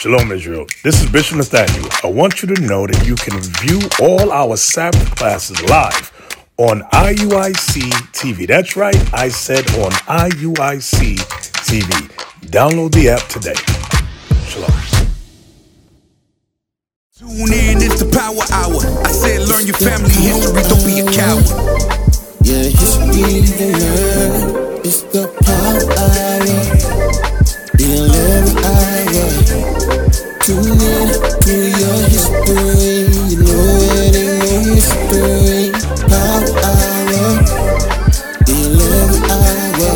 Shalom, Israel. This is Bishop Nathaniel. I want you to know that you can view all our Sabbath classes live on IUIC TV. That's right, I said on IUIC TV. Download the app today. Shalom. Tune in, it's the power hour. I said learn your family history, don't be a coward. Yeah, history to learn. It's the power hour. The 11 hour. Tune in to your history. You know it ain't no mystery. Power hour. The 11 hour.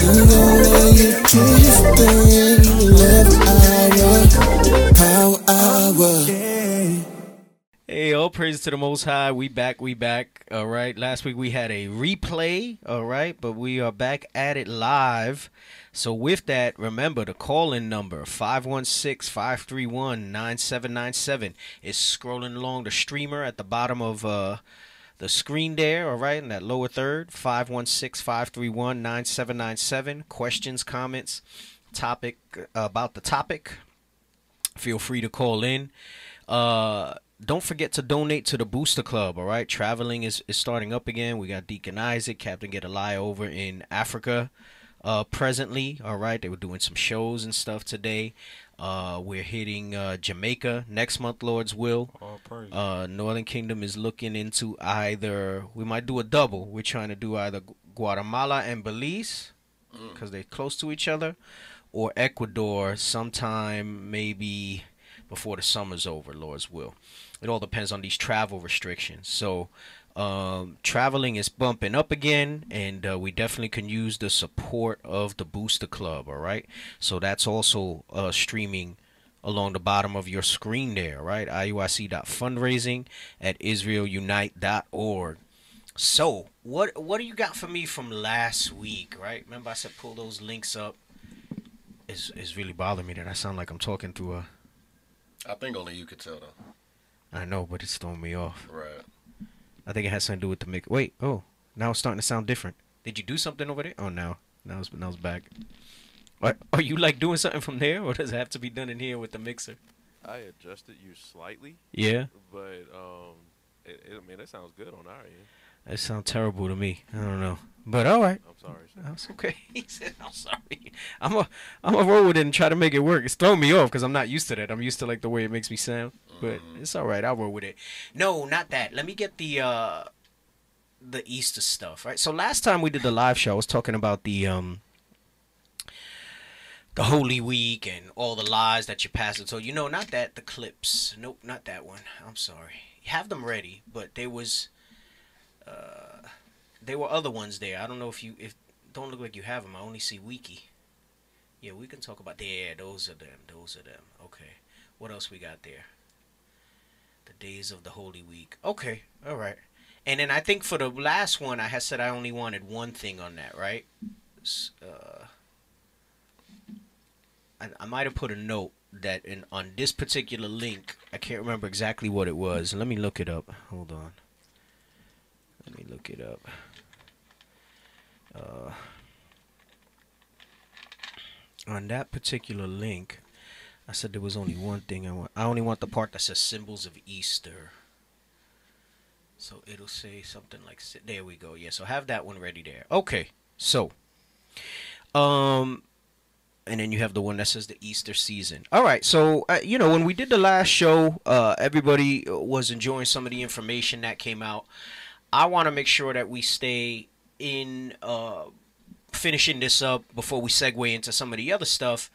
You gon' learn your true history. Praise to the Most High. We back, we back. All right. Last week we had a replay. All right. But we are back at it live. So, with that, remember the call in number 516 531 9797 is scrolling along the streamer at the bottom of uh, the screen there. All right. In that lower third 516 531 9797. Questions, comments, topic uh, about the topic. Feel free to call in. Uh, don't forget to donate to the Booster Club. All right, traveling is, is starting up again. We got Deacon Isaac, Captain Gedaliah over in Africa. Uh, presently, all right, they were doing some shows and stuff today. Uh, we're hitting uh, Jamaica next month, Lord's will. Uh, Northern Kingdom is looking into either we might do a double. We're trying to do either Guatemala and Belize because they're close to each other, or Ecuador sometime maybe before the summer's over, Lord's will. It all depends on these travel restrictions. So, um, traveling is bumping up again, and uh, we definitely can use the support of the Booster Club. All right, so that's also uh, streaming along the bottom of your screen there. Right, IUIC.fundraising at IsraelUnite.org. So, what what do you got for me from last week? Right, remember I said pull those links up. It's, it's really bothering me that I sound like I'm talking through a. I think only you could tell though. I know, but it's throwing me off. Right. I think it has something to do with the mic. Wait, oh, now it's starting to sound different. Did you do something over there? Oh, now, now it's now it's back. Are, are you like doing something from there, or does it have to be done in here with the mixer? I adjusted you slightly, Yeah, but um, it, it, I mean that sounds good on our end. that sounds terrible to me. I don't know, but all right, I'm sorry. sir. that's okay. He said, "I'm sorry. I'm a I'm a roll with it and try to make it work." It's throwing me off because I'm not used to that. I'm used to like the way it makes me sound, but it's all right. I'll roll with it. No, not that. Let me get the uh the Easter stuff. Right. So last time we did the live show, I was talking about the um the Holy Week and all the lies that you're passing. So you know, not that the clips. Nope, not that one. I'm sorry. You have them ready, but there was uh there were other ones there. I don't know if you if don't look like you have them. I only see Wiki. Yeah, we can talk about yeah, those are them. Those are them. Okay. What else we got there? The days of the Holy Week. Okay, all right. And then I think for the last one, I had said I only wanted one thing on that, right? Uh, I, I might have put a note that in on this particular link, I can't remember exactly what it was. Let me look it up. Hold on. Let me look it up. Uh, on that particular link, I said there was only one thing I want. I only want the part that says symbols of Easter. So it'll say something like there we go. Yeah, so have that one ready there. Okay. So um and then you have the one that says the Easter season. All right. So uh, you know, when we did the last show, uh everybody was enjoying some of the information that came out. I want to make sure that we stay in uh finishing this up before we segue into some of the other stuff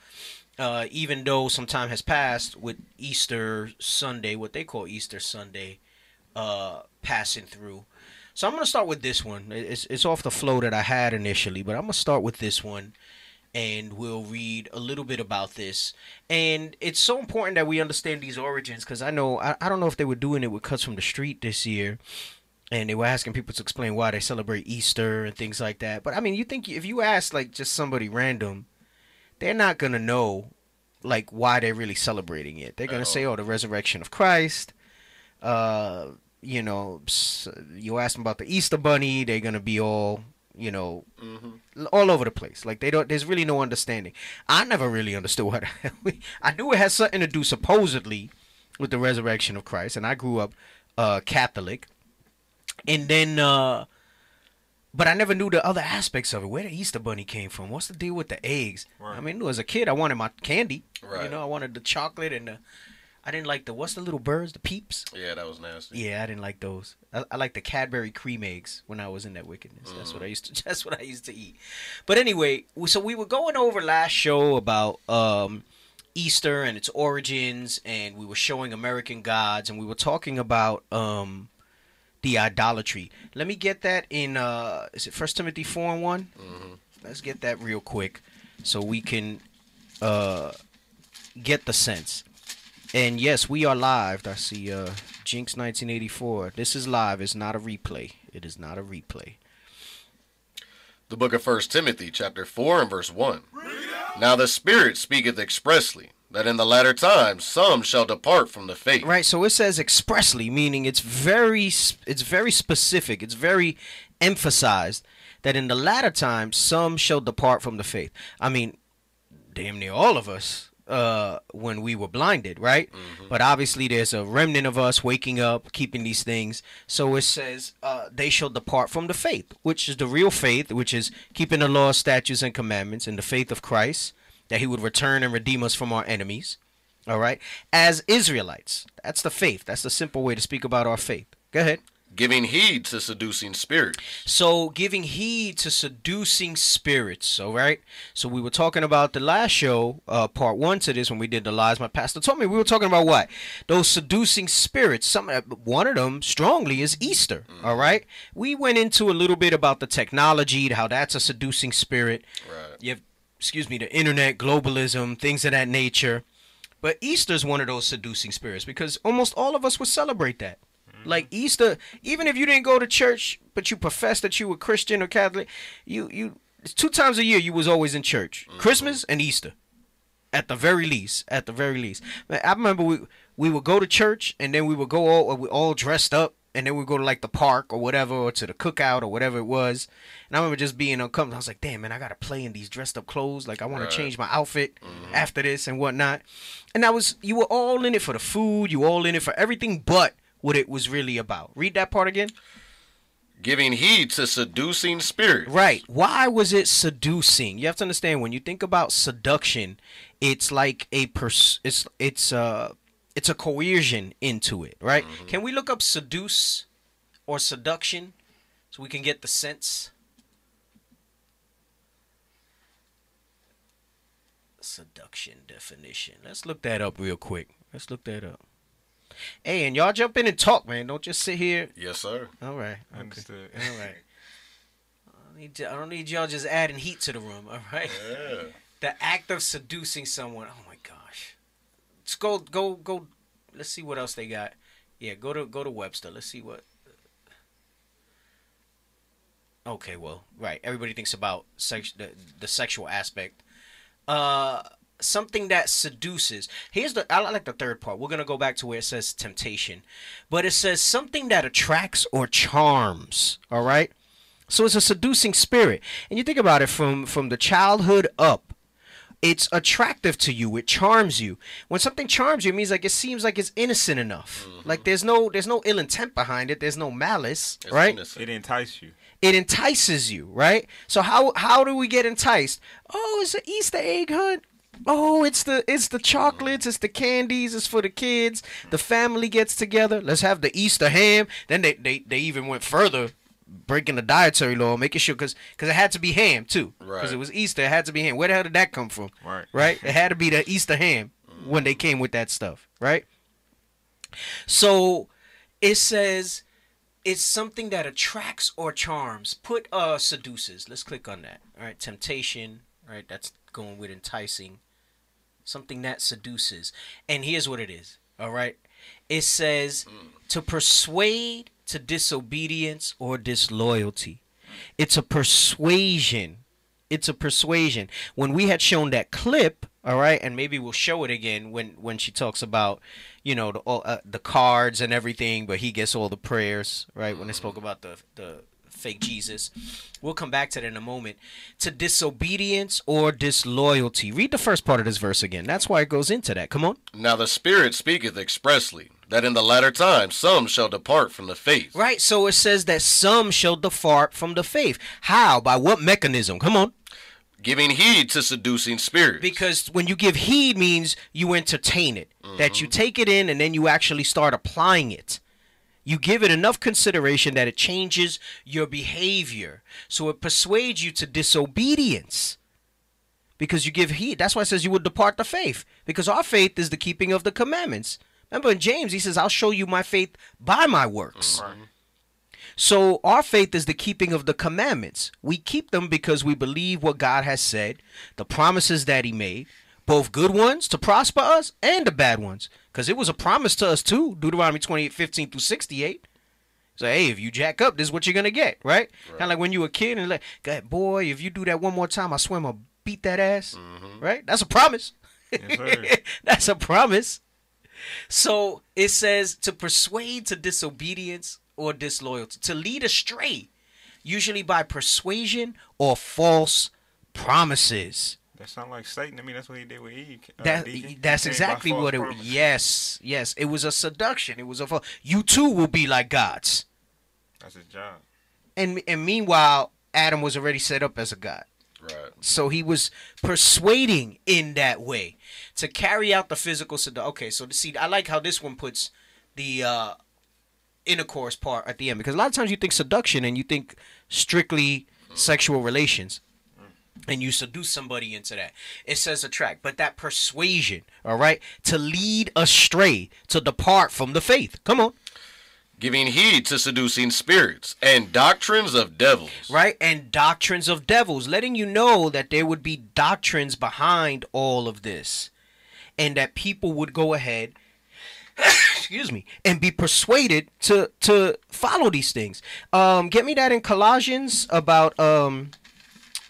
uh, even though some time has passed with Easter Sunday, what they call Easter Sunday, uh, passing through. So I'm gonna start with this one. It's it's off the flow that I had initially, but I'm gonna start with this one, and we'll read a little bit about this. And it's so important that we understand these origins because I know I, I don't know if they were doing it with cuts from the street this year, and they were asking people to explain why they celebrate Easter and things like that. But I mean, you think if you ask like just somebody random, they're not gonna know like why they're really celebrating it. They're gonna say, "Oh, the resurrection of Christ." Uh, you know, you ask them about the Easter bunny, they're gonna be all, you know, l- all over the place. Like they don't. There's really no understanding. I never really understood what. I knew it had something to do supposedly with the resurrection of Christ, and I grew up uh, Catholic, and then. uh but I never knew the other aspects of it. Where the Easter bunny came from? What's the deal with the eggs? I mean, as a kid, I wanted my candy. You know, I wanted the chocolate and the. I didn't like the what's the little birds, the peeps. Yeah, that was nasty. Yeah, I didn't like those. I, I like the Cadbury cream eggs when I was in that wickedness. That's what I used to. That's what I used to eat. But anyway, so we were going over last show about um, Easter and its origins, and we were showing American gods, and we were talking about um, the idolatry. Let me get that in. Uh, is it First Timothy four and one? Let's get that real quick, so we can uh, get the sense. And yes, we are live. I see uh, Jinx 1984. This is live. It's not a replay. It is not a replay. The book of First Timothy, chapter four and verse one. Now the Spirit speaketh expressly that in the latter times some shall depart from the faith. Right. So it says expressly, meaning it's very, it's very specific. It's very emphasized that in the latter times some shall depart from the faith. I mean, damn near all of us uh when we were blinded right but obviously there's a remnant of us waking up keeping these things so it says uh they shall depart from the faith which is the real faith which is keeping the law statutes and commandments and the faith of christ that he would return and redeem us from our enemies all right as israelites that's the faith that's the simple way to speak about our faith go ahead Giving heed to seducing spirits. so giving heed to seducing spirits, all right? So we were talking about the last show, uh, part one to this when we did the lies. My pastor told me we were talking about what? Those seducing spirits. Some one of them strongly is Easter, all right? We went into a little bit about the technology, how that's a seducing spirit. Right. You have, excuse me, the internet, globalism, things of that nature. But Easter's one of those seducing spirits because almost all of us would celebrate that. Mm-hmm. Like Easter, even if you didn't go to church, but you profess that you were Christian or Catholic, you you two times a year you was always in church, mm-hmm. Christmas and Easter, at the very least. At the very least, Man, I remember we we would go to church and then we would go all we all dressed up and then we would go to like the park or whatever or to the cookout or whatever it was. And I remember just being uncomfortable. I was like, damn man, I gotta play in these dressed up clothes. Like I want Right. to change my outfit after this and whatnot. And I was you were all in it for the food, you were all in it for everything but what it was really about. Read that part again. Giving heed to seducing spirits. Right. Why was it seducing? You have to understand when you think about seduction, it's like a pers- it's it's uh it's a coercion into it, right? Mm-hmm. Can we look up seduce or seduction so we can get the sense? Seduction definition. Let's look that up real quick. Let's look that up. Hey, and y'all jump in and talk, man. Don't just sit here. Yes, sir. All right. Okay. Understood. All right. I don't need y- I don't need y'all just adding heat to the room. All right. Yeah. The act of seducing someone. Oh. Let's go. Go. Go. Let's see what else they got. Yeah. Go to go to Webster. Let's see what. Okay. Well. Right. Everybody thinks about sex the, the sexual aspect. Uh. Something that seduces. Here's the. I like the third part. We're gonna go back to where it says temptation, but it says something that attracts or charms. All right. So it's a seducing spirit. And you think about it from from the childhood up. It's attractive to you. It charms you. When something charms you, it means like it seems like it's innocent enough. Mm-hmm. Like there's no there's no ill intent behind it. There's no malice, It's right? innocent. It entices you. It entices you, right? So how how do we get enticed? Oh, it's an Easter egg hunt. Oh, it's the it's the chocolates, it's the candies, it's for the kids. The family gets together. Let's have the Easter ham. Then they they, they even went further, breaking the dietary law, making sure because because it had to be ham too, right? because it was Easter. It had to be ham. Where the hell did that come from? Right. Right. It had to be the Easter ham when they came with that stuff, right? So it says it's something that attracts or charms. Put uh seduces. Let's click on that. All right, temptation. right? That's going with enticing, something that seduces. And here's what it is, all right? It says to persuade to disobedience or disloyalty. It's a persuasion. It's a persuasion. When we had shown that clip, all right, and maybe we'll show it again when when she talks about, you know, the uh, the cards and everything, but he gets all the prayers, right? When they spoke about the the fake Jesus. We'll come back to that in a moment. To disobedience or disloyalty. Read the first part of this verse again. That's why it goes into that. Come on. Now the Spirit speaketh expressly, that in the latter times some shall depart from the faith, Right, so it says that some shall depart from the faith. How? By what mechanism? Come on. giving heed to seducing spirits. Because when you give heed means you entertain it. That you mm-hmm. take it in and then you actually start applying it. You give it enough consideration that it changes your behavior. So it persuades you to disobedience. Because you give heed. That's why it says you would depart the faith. Because our faith is the keeping of the commandments. Remember in James, he says, I'll show you my faith by my works. Mm-hmm. So our faith is the keeping of the commandments. We keep them because we believe what God has said, the promises that he made, both good ones to prosper us and the bad ones. Because it was a promise to us too, Deuteronomy 28, 15 through 68. So hey, if you jack up, this is what you're gonna get, right? Kind of like when you were a kid and like, God, boy, if you do that one more time, I swear I'm gonna beat that ass. Mm-hmm. Right? That's a promise. That's a promise. So it says to persuade to disobedience or disloyalty, to lead astray, usually by persuasion or false promises. That sound like Satan to me. That's what he did with Eve. uh, That that's He came by exactly what it. promise. Yes, yes, it was a seduction. It was a. fa- You too will be like gods. That's his job. And and meanwhile, Adam was already set up as a god. right. So he was persuading in that way to carry out the physical seduction. Okay, so to see, I like how this one puts the uh, intercourse part at the end because a lot of times you think seduction and you think strictly sexual relations. And you seduce somebody into that. It says attract, but that persuasion, all right, to lead astray, to depart from the faith. Come on. Giving heed to seducing spirits and doctrines of devils. right? And doctrines of devils, letting you know that there would be doctrines behind all of this, and that people would go ahead, excuse me, and be persuaded to to follow these things. Um, get me that in Colossians about um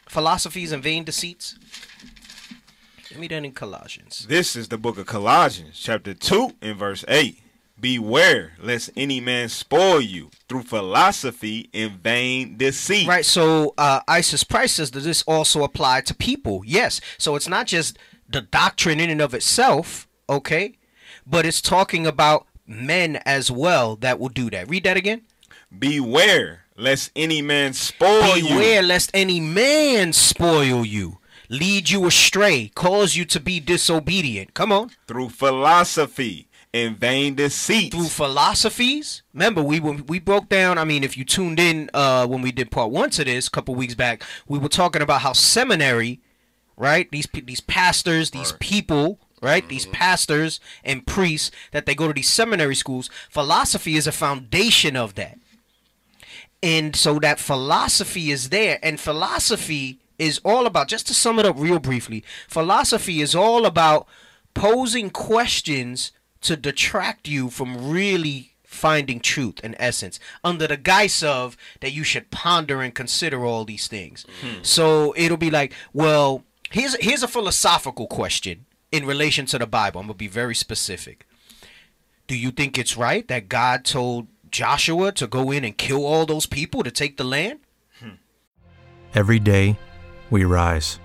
philosophies and vain deceits. Get me that in Colossians. This is the book of Colossians, chapter 2, and verse 8. Beware lest any man spoil you through philosophy and vain deceit. Right. So uh, Isis Price says, does this also apply to people? Yes. So it's not just the doctrine in and of itself, okay, but it's talking about men as well that will do that. Read that again. Beware lest any man spoil Beware you. Beware lest any man spoil you, lead you astray, cause you to be disobedient. Come on. through philosophy and vain deceit. through philosophies. Remember, we we broke down. I mean, if you tuned in uh, when we did part one to this a couple weeks back, we were talking about how seminary, right? These these pastors, these people, right? These mm-hmm. pastors and priests that they go to these seminary schools. Philosophy is a foundation of that, and so that philosophy is there, and philosophy is all about. Just to sum it up real briefly, philosophy is all about posing questions to detract you from really finding truth and essence under the guise of that you should ponder and consider all these things. Hmm. So it'll be like, well, here's here's a philosophical question in relation to the Bible. I'm gonna be very specific. Do you think it's right that God told Joshua to go in and kill all those people to take the land? Hmm. Every day, we rise,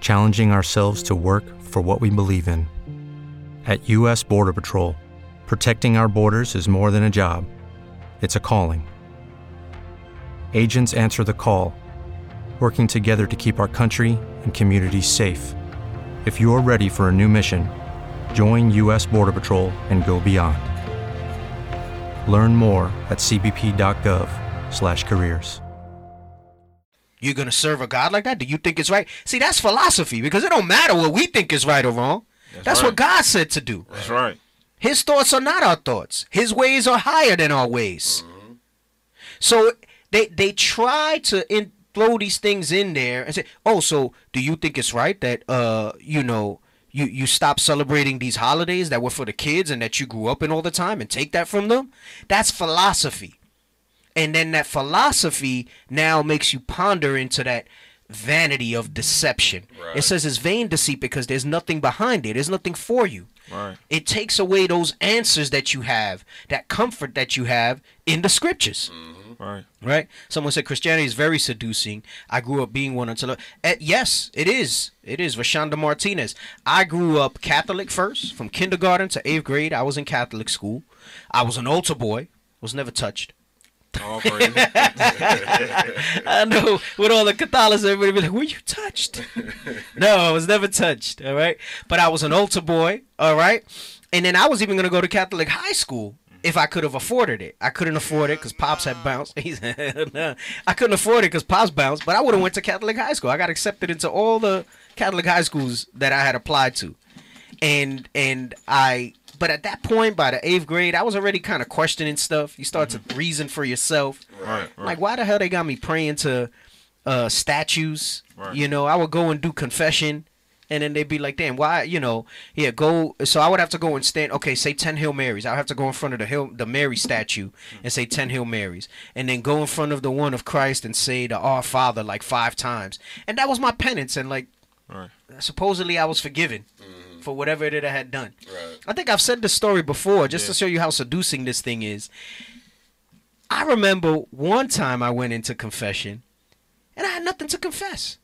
challenging ourselves to work for what we believe in. At U.S. Border Patrol, protecting our borders is more than a job, it's a calling. Agents answer the call, working together to keep our country and communities safe. If you're ready for a new mission, join U.S. Border Patrol and go beyond. Learn more at cbp.gov/careers. You're gonna serve a God like that? Do you think it's right? See, that's philosophy because it don't matter what we think is right or wrong. That's, what right. God said to do. That's right. His thoughts are not our thoughts. His ways are higher than our ways. Mm-hmm. So they they try to in throw these things in there and say, "Oh, so do you think it's right that uh, you know, you you stop celebrating these holidays that were for the kids and that you grew up in all the time and take that from them?" That's philosophy. And then that philosophy now makes you ponder into that vanity of deception. It says it's vain deceit because there's nothing behind it. There's nothing for you. Right. It takes away those answers that you have, that comfort that you have in the scriptures. Right. Right? Someone said Christianity is very seducing. I grew up being one until. Uh, yes, it is. It is. Rashonda Martinez. I grew up Catholic first, from kindergarten to eighth grade. I was in Catholic school. I was an altar boy. Was never touched. Praise. I know with all the Catholicism, everybody be like, "Were you touched?" no, I was never touched. All right, but I was an altar boy. All right, and then I was even gonna go to Catholic high school if I could have afforded it. I couldn't afford it because pops had bounced. I couldn't afford it because pops bounced, but I would have went to Catholic high school. I got accepted into all the Catholic high schools that I had applied to, and and I. But at that point, by the eighth grade, I was already kind of questioning stuff. You start to reason for yourself. right. Like, why the hell they got me praying to uh, statues? Right. You know, I would go and do confession, and then they'd be like, "Damn, why?" You know, yeah, go. So I would have to go and stand. Okay, say ten Hail Marys. I would have to go in front of the Hill, the Mary statue, and say ten Hail Marys, and then go in front of the one of Christ and say the Our Father like five times, and that was my penance. And like, Right. supposedly I was forgiven mm-hmm. for whatever it is I had done. Right. I think I've said this story before just to show you how seducing this thing is. I remember one time I went into confession and I had nothing to confess.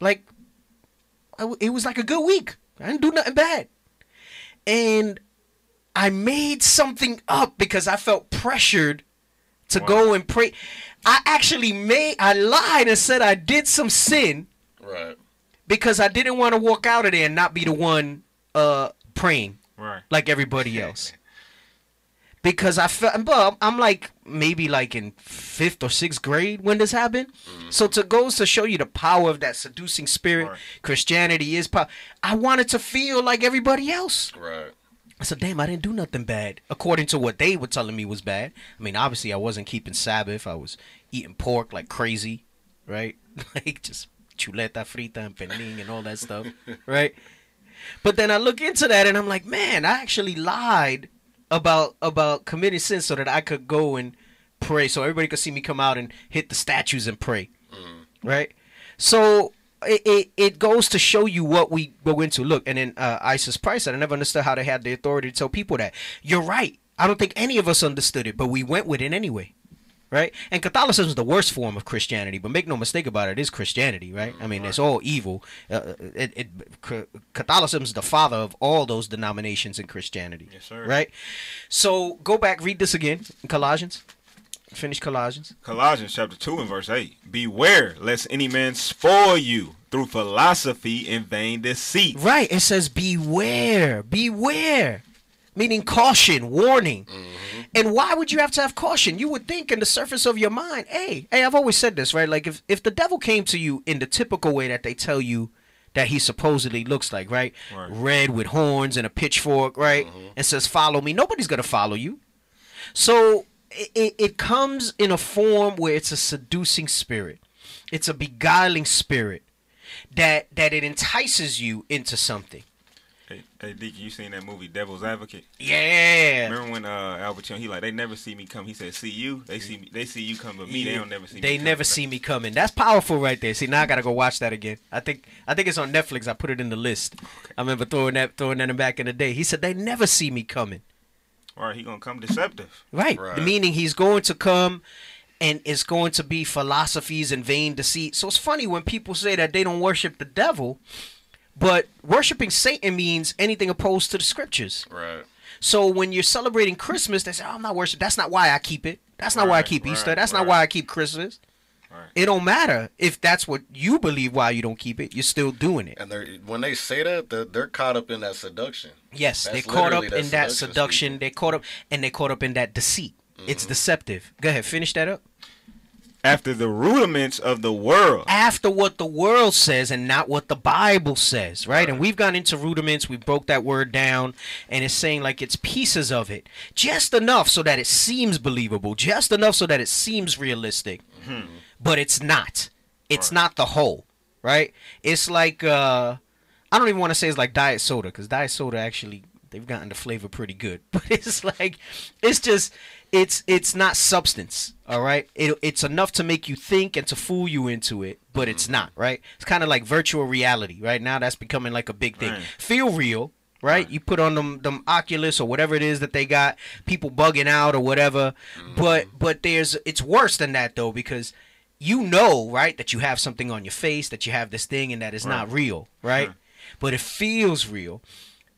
Like, I it was like a good week. I didn't do nothing bad. And I made something up because I felt pressured to go and pray. I actually made, I lied and said I did some sin Right. because I didn't want to walk out of there and not be the one uh praying Right. like everybody else. Because I felt, but I'm like maybe like in fifth or sixth grade when this happened. Mm-hmm. So to goes to show you the power of that seducing spirit. Right. Christianity is power. I wanted to feel like everybody else. Right. I said, damn, I didn't do nothing bad according to what they were telling me was bad. I mean, obviously, I wasn't keeping Sabbath. I was eating pork like crazy, right? like just chuleta frita and pernil and all that stuff, right? But then I look into that and I'm like, man, I actually lied about about committing sin so that I could go and pray, so everybody could see me come out and hit the statues and pray, right? So it, it, it goes to show you what we go into. Look, and then uh, Isis Price I never understood how they had the authority to tell people that. You're right. I don't think any of us understood it, but we went with it anyway. Right? And Catholicism is the worst form of Christianity, but make no mistake about it, it is Christianity, right? I mean, it's all evil. Uh, it, it, Catholicism is the father of all those denominations in Christianity. Yes, sir. Right? So go back, read this again in Colossians. Finish Colossians. Colossians chapter 2 and verse 8. Beware lest any man spoil you through philosophy and vain deceit. Right. It says beware, beware, meaning caution, warning. Mm-hmm. And why would you have to have caution? You would think in the surface of your mind, hey, hey, I've always said this, right? Like if, if the devil came to you in the typical way that they tell you that he supposedly looks like, right? Right. Red with horns and a pitchfork, right? Mm-hmm. And says, follow me. Nobody's going to follow you. So it, it comes in a form where it's a seducing spirit. It's a beguiling spirit that that it entices you into something. Hey, hey Deacon, you seen that movie Devil's Advocate? Yeah. Remember when uh Al Pacino, he like, they never see me come. He said, see you. They see me. They see you come, but me, they don't never see me They come. never see me coming. That's powerful right there. See, now I gotta go watch that again. I think I think it's on Netflix. I put it in the list. I remember throwing that throwing that in back in the day. He said they never see me coming. All right, he gonna come deceptive. Right. Right. Meaning he's going to come and it's going to be philosophies and vain deceit. So it's funny when people say that they don't worship the devil, but worshiping Satan means anything opposed to the scriptures. Right. So when you're celebrating Christmas, they say, oh, I'm not worshiping. That's not why I keep it. That's not why I keep right, Easter. That's not why I keep Christmas. Right. It don't matter if that's what you believe why you don't keep it. You're still doing it. And they're when they say that, they're, they're caught up in that seduction. Yes, That's they caught up literally in that that seduction seduction. speaking. They caught up and they caught up in that deceit. It's mm-hmm. deceptive. Go ahead, finish that up. After the rudiments of the world. After what the world says and not what the Bible says, right? And we've gone into rudiments. We broke that word down, and it's saying like it's pieces of it, just enough so that it seems believable, just enough so that it seems realistic, but it's not. It's not the whole, right? It's like uh I don't even want to say it's like diet soda because diet soda actually they've gotten the flavor pretty good, but it's like it's just it's it's not substance, all right? It, it's enough to make you think and to fool you into it, but it's mm-hmm. not, right? It's kind of like virtual reality, right? Now that's becoming like a big thing. Right. Feel real, right? You put on them them Oculus or whatever it is that they got, people bugging out or whatever. Mm-hmm. But but there's it's worse than that though because you know, right, that you have something on your face, that you have this thing and that it's not real, right? But it feels real.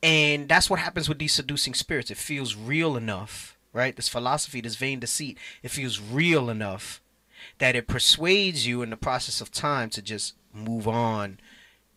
And that's what happens with these seducing spirits. It feels real enough, right? This philosophy, this vain deceit, it feels real enough that it persuades you in the process of time to just move on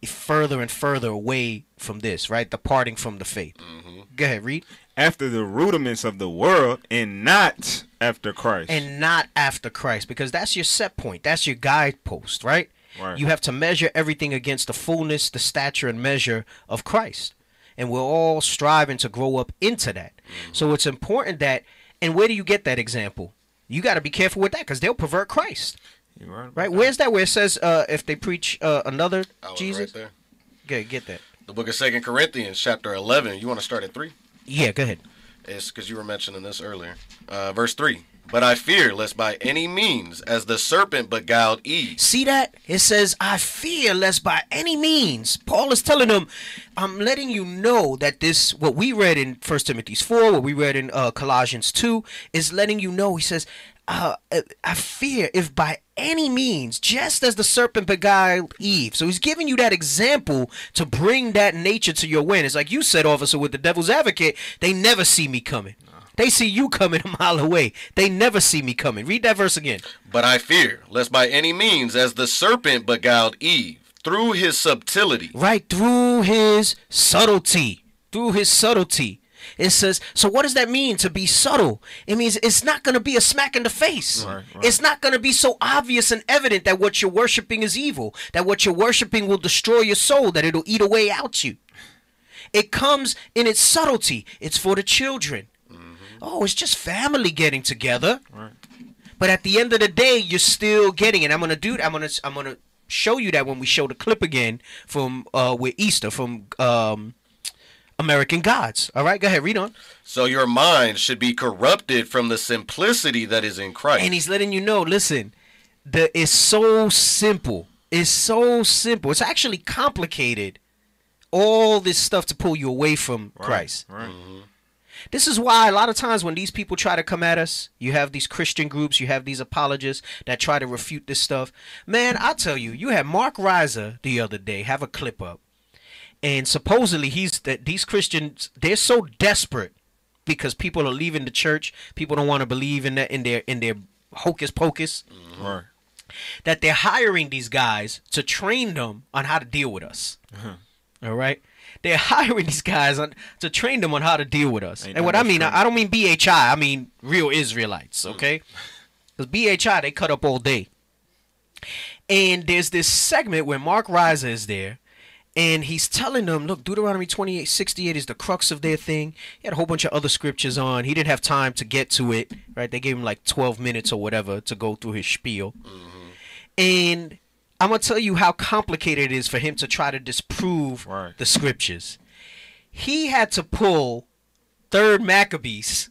further and further away from this, right? Departing from the faith. Mm-hmm. Go ahead, read. After the rudiments of the world and not after Christ. And not after Christ, because that's your set point. That's your guidepost, right? Right. You have to measure everything against the fullness, the stature, and measure of Christ. And we're all striving to grow up into that. So it's important that, and where do you get that example? You got to be careful with that because they'll pervert Christ, You right, right? Where's that where it says uh, if they preach uh, another I was Jesus? right there. Good, get that. The book of Second Corinthians, chapter 11. You want to start at 3? Yeah, go ahead. It's because you were mentioning this earlier. Uh, verse 3. But I fear lest by any means, as the serpent beguiled Eve. See that? It says, I fear lest by any means. Paul is telling them, I'm letting you know that this, what we read in 1 Timothy 4, what we read in uh, Colossians 2, is letting you know, he says, uh, I fear if by any means, just as the serpent beguiled Eve. So he's giving you that example to bring that nature to your awareness. Like you said, officer, with the devil's advocate, they never see me coming. They see you coming a mile away. They never see me coming. Read that verse again. But I fear lest by any means, as the serpent beguiled Eve through his subtlety. right through his subtlety through his subtlety it says so what does that mean to be subtle it means it's not going to be a smack in the face Right, right. it's not going to be so obvious and evident that what you're worshiping is evil that what you're worshiping will destroy your soul that it'll eat away out you it comes in its subtlety it's for the children oh it's just family getting together Right. but at the end of the day, you're still getting it. I'm gonna do. I'm gonna. I'm gonna show you that when we show the clip again from uh with Easter from um American Gods. All right, go ahead, read on. So your mind should be corrupted from the simplicity that is in Christ. And he's letting you know. Listen, the it's so simple. It's so simple. It's actually complicated. All this stuff to pull you away from Christ. Right. This is why a lot of times when these people try to come at us, you have these Christian groups, you have these apologists that try to refute this stuff. Man, I tell you, you had Mark Reiser the other day have a clip up, and supposedly he's that these Christians they're so desperate because people are leaving the church, people don't want to believe in that in their in their hocus pocus mm-hmm. Right. that they're hiring these guys to train them on how to deal with us. Mm-hmm. All right. They're hiring these guys on to train them on how to deal with us. Ain't and what I mean. I, I don't mean BHI. I mean real Israelites. Okay. Because BHI they cut up all day. And there's this segment where Mark Reiser is there. And he's telling them, look, Deuteronomy 28, 68 is the crux of their thing. He had a whole bunch of other scriptures on. He didn't have time to get to it, right? They gave him like 12 minutes or whatever to go through his spiel. And I'm gonna tell you how complicated it is for him to try to disprove Right. the scriptures. He had to pull third Maccabees,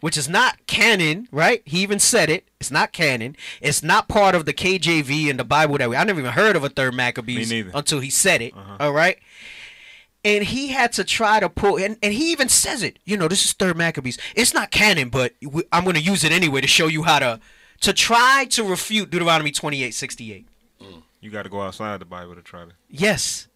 which is not canon, right? He even said it. It's not canon. It's not part of the KJV and the Bible that we I never even heard of a third Maccabees until he said it. Uh-huh. all right. And he had to try to pull, and, and he even says it. You know, this is third Maccabees. It's not canon, but we, I'm going to use it anyway to show you how to to try to refute Deuteronomy 28, 68. You got to go outside the Bible to try to. Yes.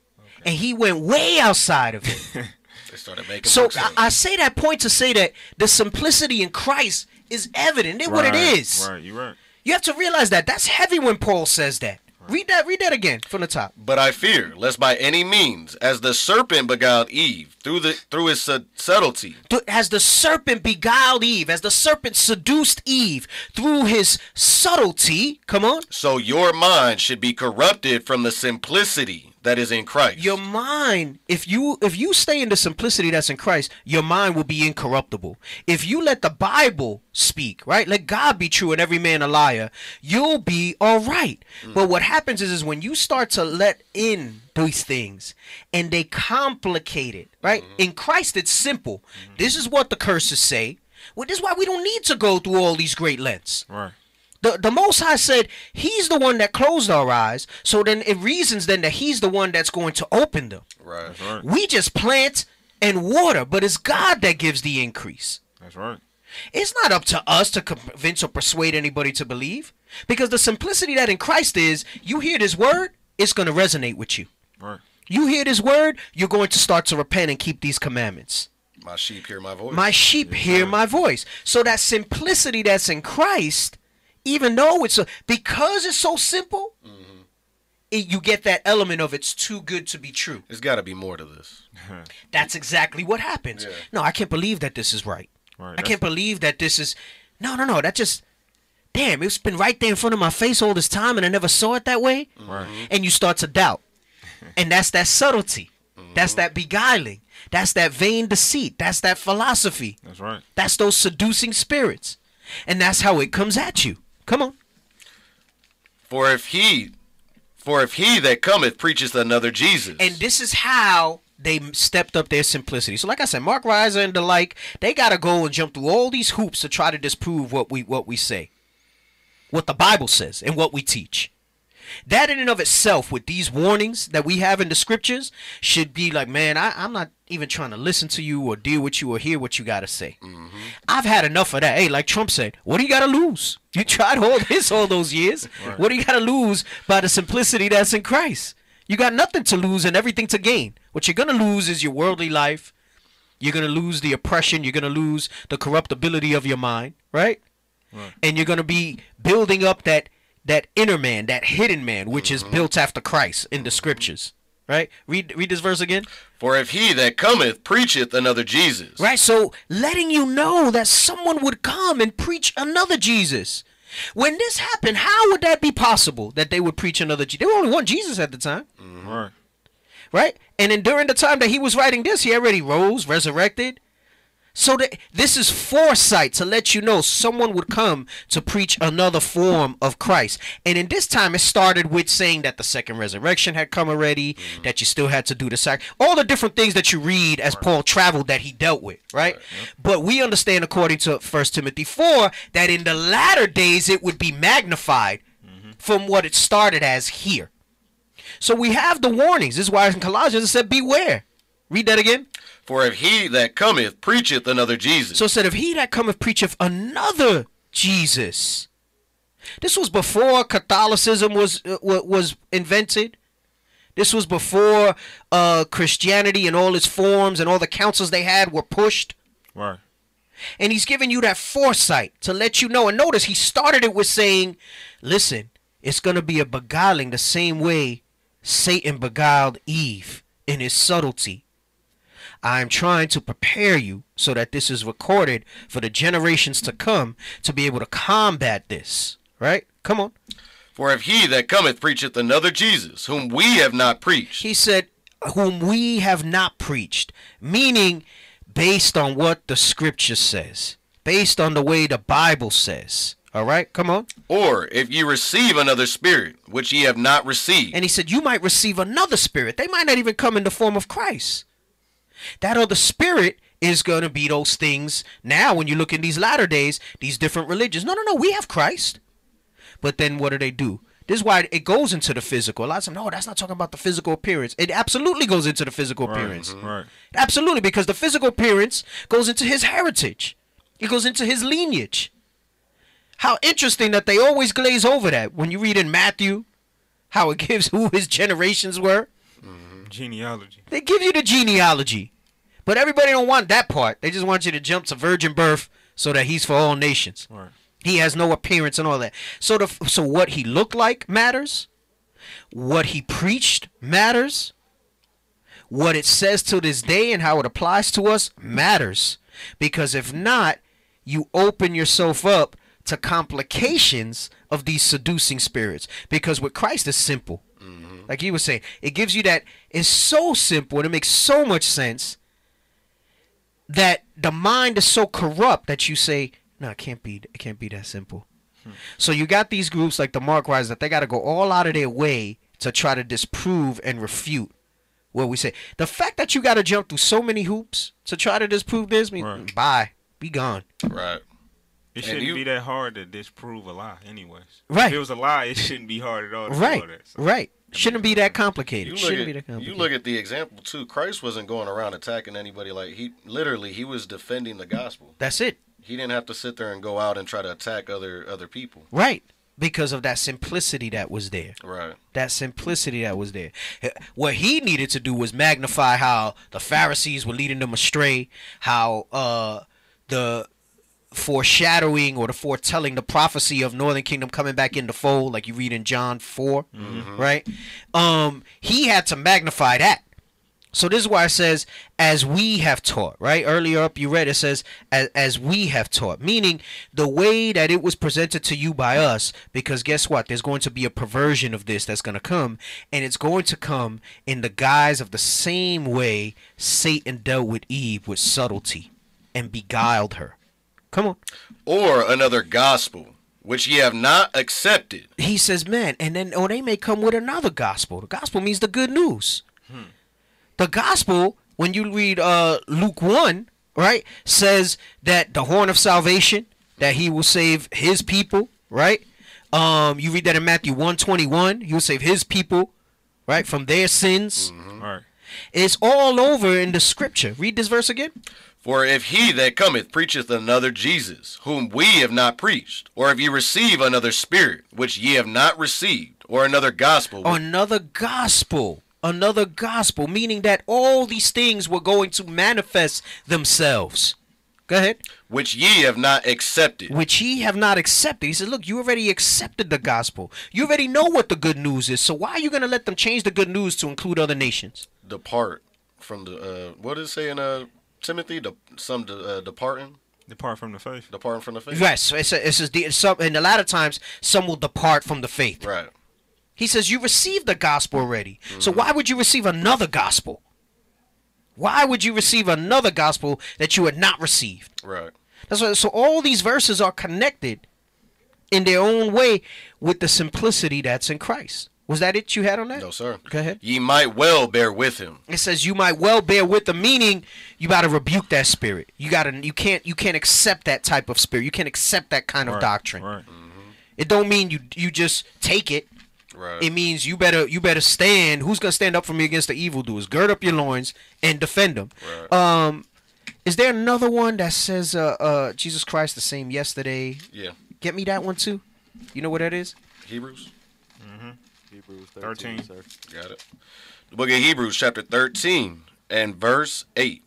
And he went way outside of it. they started making so I. I say that point to say that the simplicity in Christ is evident. It's what it Right, is. Right. You right. You have to realize that. That's heavy when Paul says that. Read that. Read that again from the top. But I fear lest by any means, as the serpent beguiled Eve through the through his sub- subtlety, As the serpent beguiled Eve, as the serpent seduced Eve through his subtlety. Come on. so your mind should be corrupted from the simplicity that is in Christ. Your mind, if you if you stay in the simplicity that's in Christ, your mind will be incorruptible. If you let the Bible speak, right? Let God be true and every man a liar, you'll be all right. Mm. But what happens is is when you start to let in these things and they complicate it, right? Mm-hmm. In Christ it's simple. Mm-hmm. This is what the curses say. Well, this is why we don't need to go through all these great lengths. Right. The the Most High said He's the one that closed our eyes. So then it reasons then that He's the one that's going to open them. right. Right. We just plant and water, but it's God that gives the increase. That's right. It's not up to us to convince or persuade anybody to believe. Because the simplicity that in Christ is, you hear this word, it's going to resonate with you. Right. You hear this word, you're going to start to repent and keep these commandments. My sheep hear my voice. My sheep hear my voice. So that simplicity that's in Christ, even though it's a, because it's so simple, mm-hmm. it, you get that element of it's too good to be true. There's got to be more to this. That's exactly what happens. Yeah. No, I can't believe that this is right. Right. I can't believe that this is. No, no, no. That just. Damn, it's been right there in front of my face all this time and I never saw it that way. Mm-hmm. Right. And you start to doubt. And that's that subtlety. That's mm-hmm. that beguiling. That's that vain deceit. That's that philosophy. That's right. That's those seducing spirits. And that's how it comes at you. Come on. For if he, for if he that cometh preacheth another Jesus, And this is how they stepped up their simplicity. So, like I said, Mark Reiser and the like, they gotta go and jump through all these hoops to try to disprove what we what we say, what the Bible says, and what we teach. That in and of itself, with these warnings that we have in the scriptures, should be like, man, I, I'm not even trying to listen to you or deal with you or hear what you gotta say. Mm-hmm. I've had enough of that. Hey, like Trump said, what do you gotta lose? You tried all this all those years. What do you gotta lose by the simplicity that's in Christ? You got nothing to lose and everything to gain. What you're gonna lose is your worldly life. You're gonna lose the oppression. You're gonna lose the corruptibility of your mind, right? And you're gonna be building up that that inner man, that hidden man, which is mm-hmm. built after Christ in the scriptures, right? Read read this verse again. for if he that cometh preacheth another Jesus, Right? So letting you know that someone would come and preach another Jesus. When this happened, how would that be possible that they would preach another Jesus? There was only one Jesus at the time, Right. right? And then during the time that he was writing this, he already rose, resurrected. So that this is foresight to let you know someone would come to preach another form of Christ. And in this time, it started with saying that the second resurrection had come already, mm-hmm. that you still had to do the sac, all the different things that you read as Paul traveled that he dealt with, right? But we understand, according to First Timothy four, that in the latter days it would be magnified mm-hmm. from what it started as here. So we have the warnings. This is why in Colossians it said, "Beware." Read that again. For if he that cometh preacheth another Jesus, So it said, if he that cometh preacheth another Jesus. This was before Catholicism was uh, was invented. This was before uh, Christianity and all its forms and all the councils they had were pushed. Right. And he's giving you that foresight to let you know. And notice he started it with saying, listen, it's going to be a beguiling the same way Satan beguiled Eve in his subtlety. I'm trying to prepare you so that this is recorded for the generations to come to be able to combat this. Right? Come on. for if he that cometh preacheth another Jesus, whom we have not preached, He said, whom we have not preached, meaning based on what the scripture says, based on the way the Bible says. All right, come on. or if ye receive another spirit, which ye have not received, And he said, You might receive another spirit. They might not even come in the form of Christ. That other spirit is going to be those things now when you look in these latter days, these different religions. No, no, no, we have Christ. But then what do they do? This is why it goes into the physical. A lot of them, no, that's not talking about the physical appearance. It absolutely goes into the physical appearance. Right. Absolutely, because the physical appearance goes into his heritage. It goes into his lineage. How interesting that they always glaze over that when you read in Matthew how it gives who his generations were. Genealogy. They give you the genealogy. But everybody don't want that part. They just want you to jump to virgin birth so that he's for all nations. Right. He has no appearance and all that. So the so what he looked like matters. What he preached matters. What it says to this day and how it applies to us matters. Because if not, you open yourself up to complications of these seducing spirits. Because with Christ is simple. Like he was saying, it gives you that. It's so simple and it makes so much sense that the mind is so corrupt that you say, "No, it can't be. It can't be that simple." Hmm. So you got these groups like the Mark Rise that they got to go all out of their way to try to disprove and refute what we say. The fact that you got to jump through so many hoops to try to disprove this, mean, Right. bye, be gone. Right. It shouldn't you- be that hard to disprove a lie, anyways. Right. If it was a lie, it shouldn't be hard at all. To Right, that. So, right. Shouldn't be that complicated. You look Shouldn't at be that you look at the example too. Christ wasn't going around attacking anybody. Like he literally he was defending the gospel. That's it. He didn't have to sit there and go out and try to attack other other people. Right. Because of that simplicity that was there. Right. That simplicity that was there. What he needed to do was magnify how the Pharisees were leading them astray, how uh the foreshadowing or the foretelling the prophecy of northern kingdom coming back into fold like you read in John 4 right um he had to magnify that so this is why it says, as we have taught, right? Earlier up you read it says, as, as we have taught, meaning the way that it was presented to you by us, because guess what? There's going to be a perversion of this that's going to come, and it's going to come in the guise of the same way Satan dealt with Eve with subtlety and beguiled her. Come on. Or another gospel which ye have not accepted. He says, man, and then, or they may come with another gospel. The gospel means the good news. The gospel, when you read uh, Luke 1, right, says that the horn of salvation, that he will save his people, right? Um, you read that in Matthew 121, he will save his people, right, from their sins. Right. It's all over in the scripture. Read this verse again. For if he that cometh preacheth another Jesus, whom we have not preached, or if ye receive another spirit, which ye have not received, or another gospel, Another gospel. Another gospel, meaning that all these things were going to manifest themselves. Go ahead. which ye have not accepted. which ye have not accepted. He said, Look, you already accepted the gospel. You already know what the good news is. So why are you going to let them change the good news to include other nations? Depart from the uh, what does it say in uh, Timothy? De- some de- uh, departing, Depart from the faith. departing from the faith. Yes, so it's a, it's a, it's some, and a lot of times some will depart from the faith. Right. He says, You received the gospel already. So why would you receive another gospel? Why would you receive another gospel that you had not received? Right. That's why, so all these verses are connected in their own way with the simplicity that's in Christ. Was that it you had on that? No, sir. Go ahead. Ye might well bear with him. It says you might well bear with the meaning. You got to rebuke that spirit. You got to. You can't. You can't accept that type of spirit. You can't accept that kind of Right, doctrine. Right. It don't mean you. You just take it. Right. It means you better. You better stand. Who's gonna stand up for me against the evildoers? Gird up your loins and defend them. Right. Um, is there another one that says uh, uh, Jesus Christ the same yesterday? yeah. Get me that one too. You know what that is? Hebrews. Hebrews 13, 13. sir. Got it. The book of Hebrews, chapter 13 and verse 8.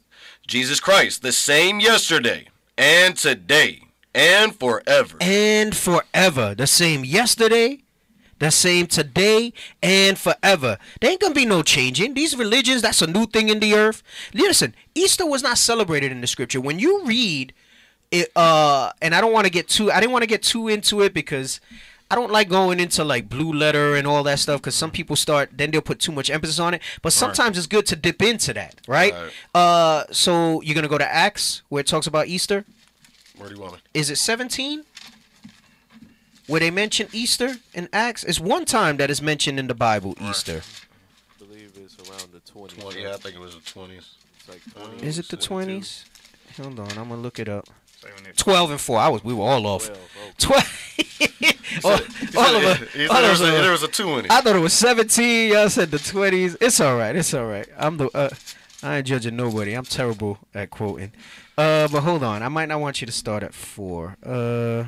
Jesus Christ, the same yesterday and today and forever. and forever. The same yesterday, the same today, and forever. There ain't gonna be no changing. These religions, that's a new thing in the earth. Listen, Easter was not celebrated in the scripture. When you read it, uh, and I don't want to get too, I didn't want to get too into it because I don't like going into like blue letter and all that stuff because some people start, then they'll put too much emphasis on it. But sometimes it's good to dip into that, right? Right. Uh, so you're gonna go to Acts where it talks about Easter Where do you want me? is it 17 where they mention easter in acts it's one time that is mentioned in the bible easter I believe it's around the 20s. 20, yeah, I think it was the 20s. It's like 20. is it the 22. 20s hold on i'm gonna look it up Say when it- 12 and 4 i was we were all off. 12. 12 all, all of us He said all there, was a, there was a 2 in it. i thought it was 17 y'all said the 20s it's all right it's all right. I'm the uh, i ain't judging nobody. I'm terrible at quoting. Uh but hold on i might not want you to start at 4 uh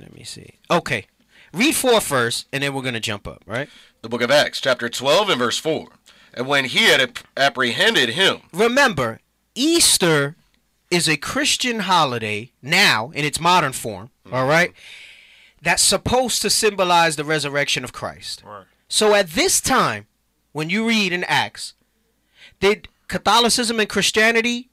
let me see. Okay read 4 first and then we're gonna jump up right? The book of Acts, chapter 12 and verse 4. And when he had apprehended him, remember easter is a christian holiday now in its modern form all right that's supposed to symbolize the resurrection of christ Right. So at this time, when you read in Acts, did Catholicism and Christianity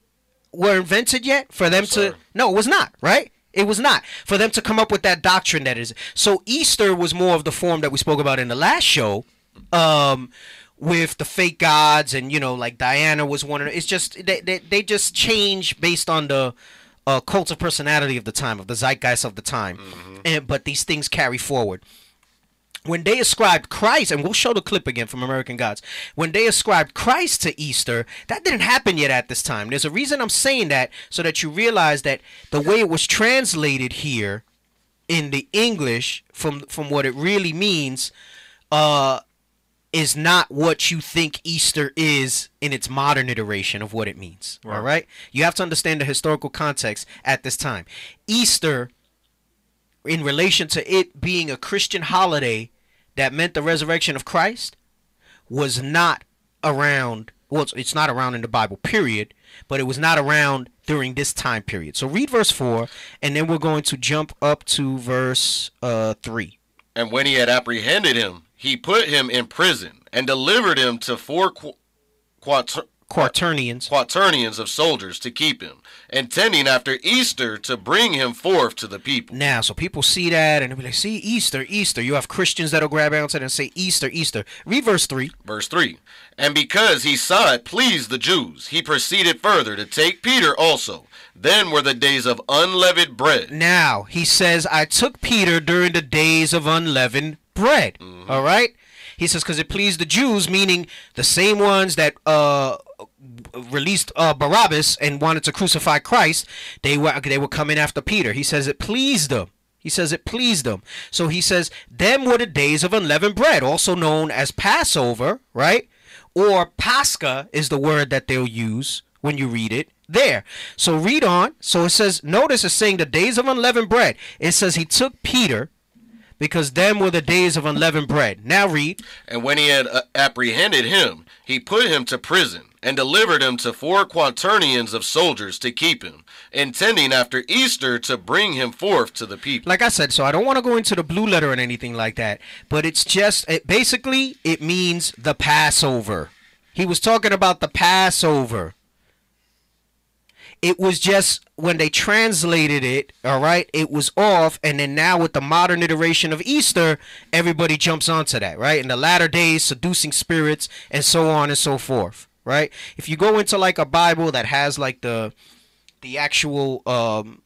were invented yet for them to? No, it was not. Right? It was not for them to come up with that doctrine that is. So Easter was more of the form that we spoke about in the last show, um, with the fake gods and you know like Diana was one of. It's just they they, they just change based on the. Uh, cult of personality of the time, of the zeitgeist of the time, and but these things carry forward when they ascribed Christ, and we'll show the clip again from American Gods, when they ascribed Christ to Easter, that didn't happen yet at this time. There's a reason I'm saying that so that you realize that the way it was translated here in the English from from what it really means uh is not what you think Easter is in its modern iteration of what it means. All right? You have to understand the historical context at this time. Easter in relation to it being a Christian holiday that meant the resurrection of Christ was not around well it's, it's not around in the Bible period but it was not around during this time period so read verse 4 and then we're going to jump up to verse uh 3 And when he had apprehended him, he put him in prison and delivered him to four qu- quater- quaternions quaternions of soldiers to keep him, intending after Easter to bring him forth to the people. now so people see that and they'll be like see Easter Easter you have Christians that'll grab onto it and say Easter Easter read verse 3 Verse 3 And because he saw it pleased the Jews, he proceeded further to take Peter also. Then were the days of unleavened bread. Now he says, I took Peter during the days of unleavened bread. All right. He says, because it pleased the Jews, meaning the same ones that uh, released uh, Barabbas and wanted to crucify Christ. They were they were coming after Peter. He says it pleased them. He says it pleased them. So he says, them were the days of unleavened bread, also known as Passover, right? Or Pascha is the word that they'll use when you read it there. So read on. So it says, notice it's saying the days of unleavened bread. It says he took Peter because them were the days of unleavened bread. Now read. And when he had uh, apprehended him, he put him to prison, and delivered him to four quaternions of soldiers to keep him, intending after Easter to bring him forth to the people. Like I said, so I don't want to go into the blue letter and anything like that, but it's just it, basically it means the Passover. He was talking about the Passover. It was just when they translated it, all right, it was off, and then now with the modern iteration of Easter, everybody jumps onto that, right? In the latter days, seducing spirits, and so on and so forth, right? If you go into like a Bible that has like the the actual um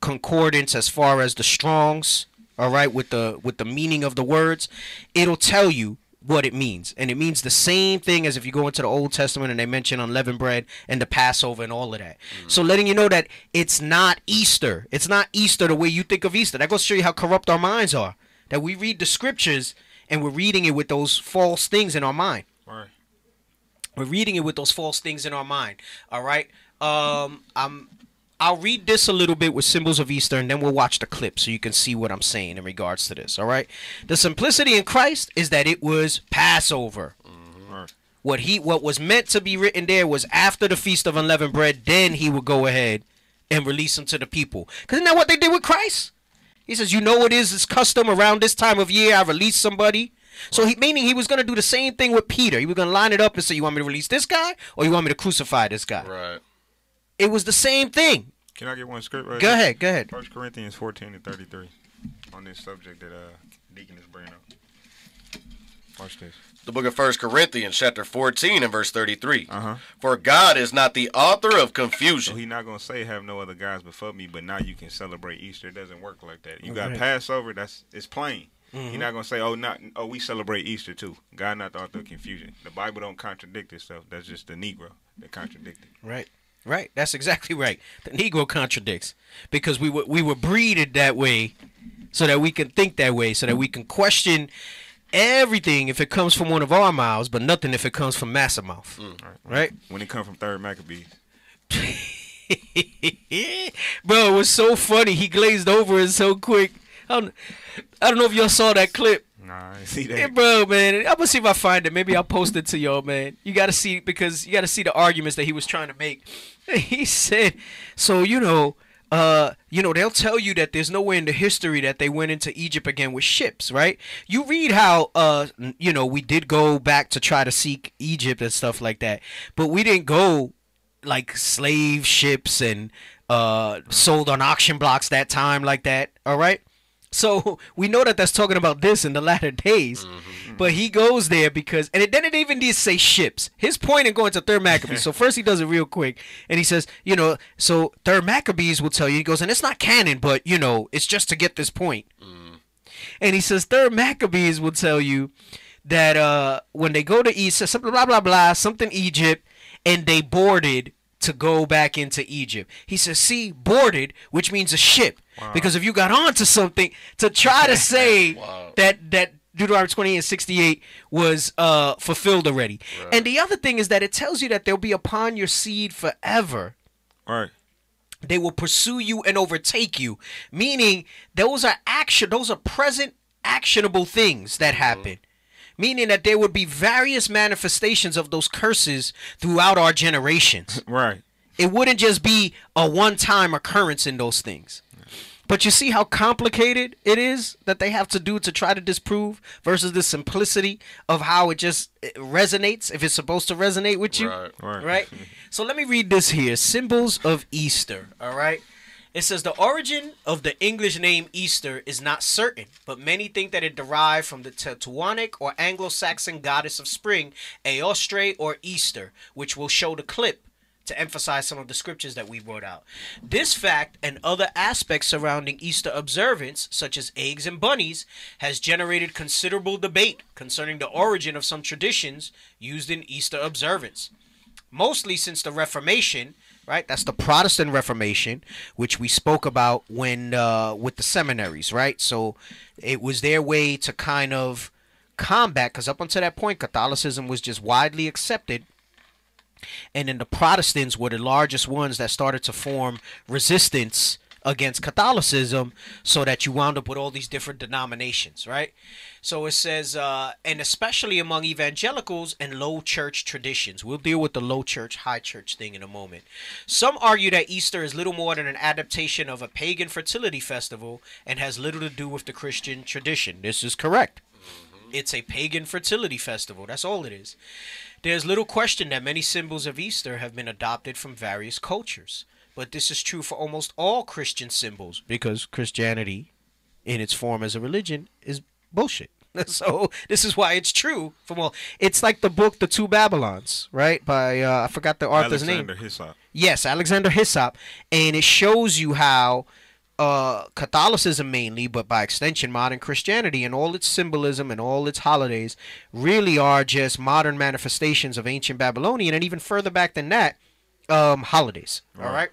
concordance as far as the strongs all right with the with the meaning of the words it'll tell you what it means and it means the same thing as if you go into the old testament and they mention unleavened bread and the passover and all of that so letting you know that it's not easter it's not easter the way you think of easter that goes to show you how corrupt our minds are that we read the scriptures and we're reading it with those false things in our mind Right. we're reading it with those false things in our mind. All right. Um, I'm. I'll read this a little bit with symbols of Easter, and then we'll watch the clip so you can see what I'm saying in regards to this. All right. The simplicity in Christ is that it was Passover. Right. What he what was meant to be written there was after the feast of unleavened bread. Then he would go ahead and release them to the people. Cause isn't that what they did with Christ? He says, "You know what is this custom around this time of year? I release somebody." So he meaning he was gonna do the same thing with Peter. He was gonna line it up and say, "You want me to release this guy, or you want me to crucify this guy?" Right. It was the same thing. Can I get one script right Go here? ahead, go ahead. First Corinthians 14 and 33 on this subject that uh, Deacon is bringing up. Watch this. The book of First Corinthians, chapter 14 and verse 33. Uh-huh. For God is not the author of So confusion. he not gonna say have no other gods before me, but now you can celebrate Easter. It doesn't work like that. You got Right. Passover. That's it's plain. Mm-hmm. He's not gonna say, oh, not oh, we celebrate Easter too. God not the author of confusion. The Bible don't contradict itself. That's just the Negro that contradicted. Right. Right. That's exactly right. The Negro contradicts because we were we were breeded that way, so that we can think that way, so that we can question everything if it comes from one of our mouths, but nothing if it comes from massive mouth. Mm. Right. When it come from Third Maccabees, Bro, it was so funny. He glazed over it so quick. I don't, I don't know if y'all saw that clip. nah, I see that. Yeah, bro, man. I'm gonna see if I find it. Maybe I'll post it to y'all, man. You gotta see because you gotta see the arguments that he was trying to make. He said, so you know, uh, you know, they'll tell you that there's nowhere in the history that they went into Egypt again with ships, right? You read how, uh, you know, we did go back to try to seek Egypt and stuff like that, but we didn't go like slave ships and uh, sold on auction blocks that time, like that. All right. So we know that that's talking about this in the latter days, but he goes there because, and it, then it even did say ships. His point in going to Third Maccabees. so first he does it real quick, and he says, you know, so Third Maccabees will tell you. He goes, and it's not canon, but you know, it's just to get this point. And he says Third Maccabees will tell you that uh, when they go to East, something blah blah blah, something Egypt, and they boarded to go back into Egypt. He says, see, boarded, which means a ship, because if you got onto something to try to say that that Deuteronomy 28 and 68 was uh, fulfilled already. And the other thing is that it tells you that they'll be upon your seed forever. Right. they will pursue you and overtake you. Meaning those are action those are present actionable things that happen. Meaning that there would be various manifestations of those curses throughout our generations. Right. it wouldn't just be a one-time occurrence in those things but you see how complicated it is that they have to do to try to disprove versus the simplicity of how it just resonates if it's supposed to resonate with you Right. Right. right? So let me read this here. Symbols of Easter, all right? It says the origin of the English name Easter is not certain, but many think that it derived from the Teutonic or Anglo-Saxon goddess of spring, Eostre or Easter, which will show the clip to emphasize some of the scriptures that we wrote out. This fact and other aspects surrounding Easter observance, such as eggs and bunnies, has generated considerable debate concerning the origin of some traditions used in Easter observance mostly since the Reformation, right? That's the Protestant Reformation, which we spoke about when uh, with the seminaries, right? So it was their way to kind of combat, because up until that point, Catholicism was just widely accepted. And then the Protestants were the largest ones that started to form resistance against Catholicism so that you wound up with all these different denominations, right? So it says, uh, and especially among evangelicals and low church traditions. We'll deal with the low church, high church thing in a moment. Some argue that Easter is little more than an adaptation of a pagan fertility festival and has little to do with the Christian tradition. This is correct. It's a pagan fertility festival. That's all it is. There's little question that many symbols of Easter have been adopted from various cultures. But this is true for almost all Christian symbols because Christianity, in its form as a religion, is bullshit. So this is why it's true from all. It's like the book "The Two Babylons," right? By uh, I forgot the author's name. Alexander Hislop. Yes, Alexander Hislop, and it shows you how uh, Catholicism mainly, but by extension, modern Christianity and all its symbolism and all its holidays really are just modern manifestations of ancient Babylonian, and even further back than that, um, holidays. All right.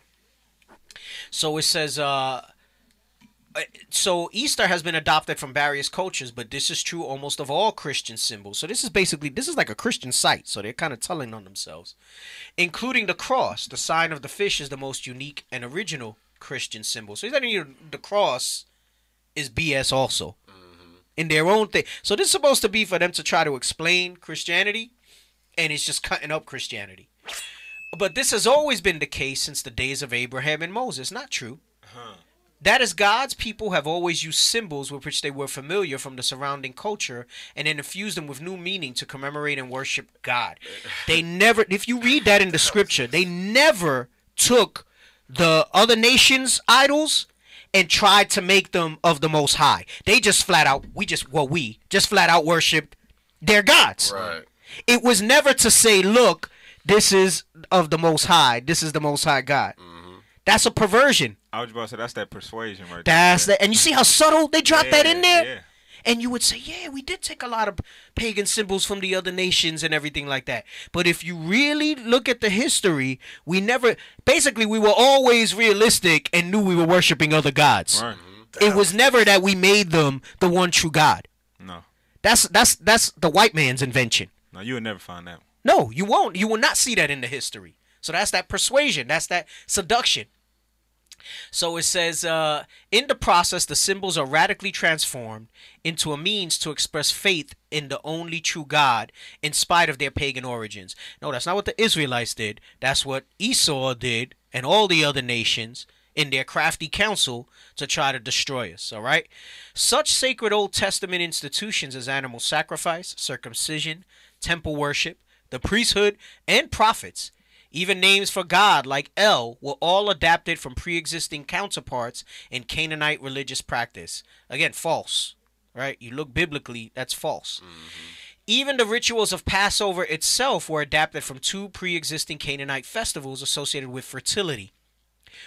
So it says, uh, uh, so Easter has been adopted from various cultures, but this is true almost of all Christian symbols. So this is basically this is like a Christian site. So they're kind of telling on themselves, including the cross. The sign of the fish is the most unique and original Christian symbol. So that means the cross is BS also in their own thing. So this is supposed to be for them to try to explain Christianity, and it's just cutting up Christianity. But this has always been the case since the days of Abraham and Moses. Not true. Uh-huh. That is, God's people have always used symbols with which they were familiar from the surrounding culture and then infused them with new meaning to commemorate and worship God. They never, if you read that in the scripture, they never took the other nations' idols and tried to make them of the Most High. They just flat out, we just, well, we just flat out worshiped their gods. Right. It was never to say, look, this is of the Most High, this is the Most High God. Mm-hmm. That's a perversion. I was about to say that's that persuasion right That's there. that, and you see how subtle they dropped that in there. yeah. And you would say, yeah, we did take a lot of pagan symbols from the other nations and everything like that. But if you really look at the history, we never, basically, we were always realistic and knew we were worshiping other gods. Right. It was never that we made them the one true God. No. That's that's that's the white man's invention. No, you would never find that. No, you won't. You will not see that in the history. So that's that persuasion. That's that seduction. So it says, uh, in the process, the symbols are radically transformed into a means to express faith in the only true God in spite of their pagan origins. No, that's not what the Israelites did. That's what Esau did and all the other nations in their crafty counsel to try to destroy us. All right? Such sacred Old Testament institutions as animal sacrifice, circumcision, temple worship, the priesthood, and prophets Even names for God, like El, were all adapted from pre existing counterparts in Canaanite religious practice. Again, false. Right? You look biblically, that's false. Mm-hmm. Even the rituals of Passover itself were adapted from two pre existing Canaanite festivals associated with fertility.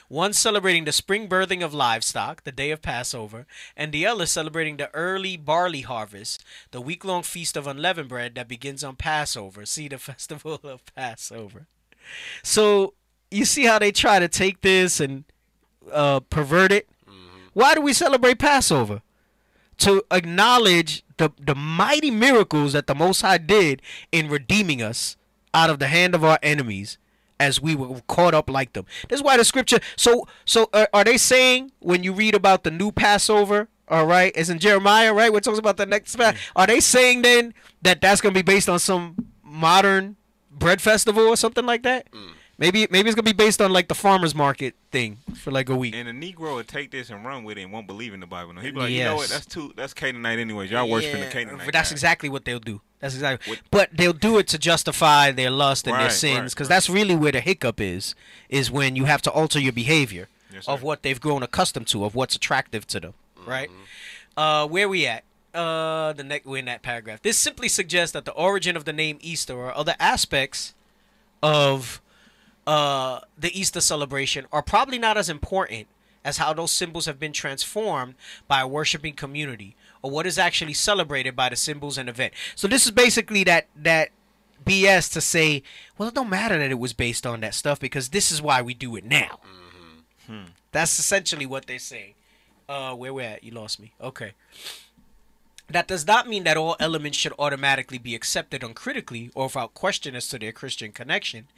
One celebrating the spring birthing of livestock, the day of Passover, and the other celebrating the early barley harvest, the week long feast of unleavened bread that begins on Passover. See the festival of Passover. So you see how they try to take this and uh, pervert it? Why do we celebrate Passover? To acknowledge the, the mighty miracles that the Most High did in redeeming us out of the hand of our enemies as we were caught up like them. That's why the scripture. So, so uh, are they saying when you read about the new Passover? All right, it's in Jeremiah, right? We're talking about the next. Pa- Are they saying then that that's going to be based on some modern bread festival or something like that? Maybe, maybe it's gonna be based on like the farmers market thing for like a week. And a Negro would take this and run with it and won't believe in the Bible. No, he'd be like, you know what? Yes. That's too. That's Canaanite anyways. Y'all worshiping the Canaanite. But that's God. exactly what they'll do. That's exactly. What- But they'll do it to justify their lust and their sins, because right. that's really where the hiccup is. Is when you have to alter your behavior Yes, of what they've grown accustomed to, of what's attractive to them. Right. Mm-hmm. Uh, where we at? Uh, the next in that paragraph. This simply suggests that the origin of the name Easter or other aspects of uh, the Easter celebration are probably not as important as how those symbols have been transformed by a worshiping community or what is actually celebrated by the symbols and event. So this is basically that that BS to say, well, it don't matter that it was based on that stuff because this is why we do it now. That's essentially what they're saying. Uh, where we're at? You lost me. Okay. That does not mean that all elements should automatically be accepted uncritically or without question as to their Christian connection,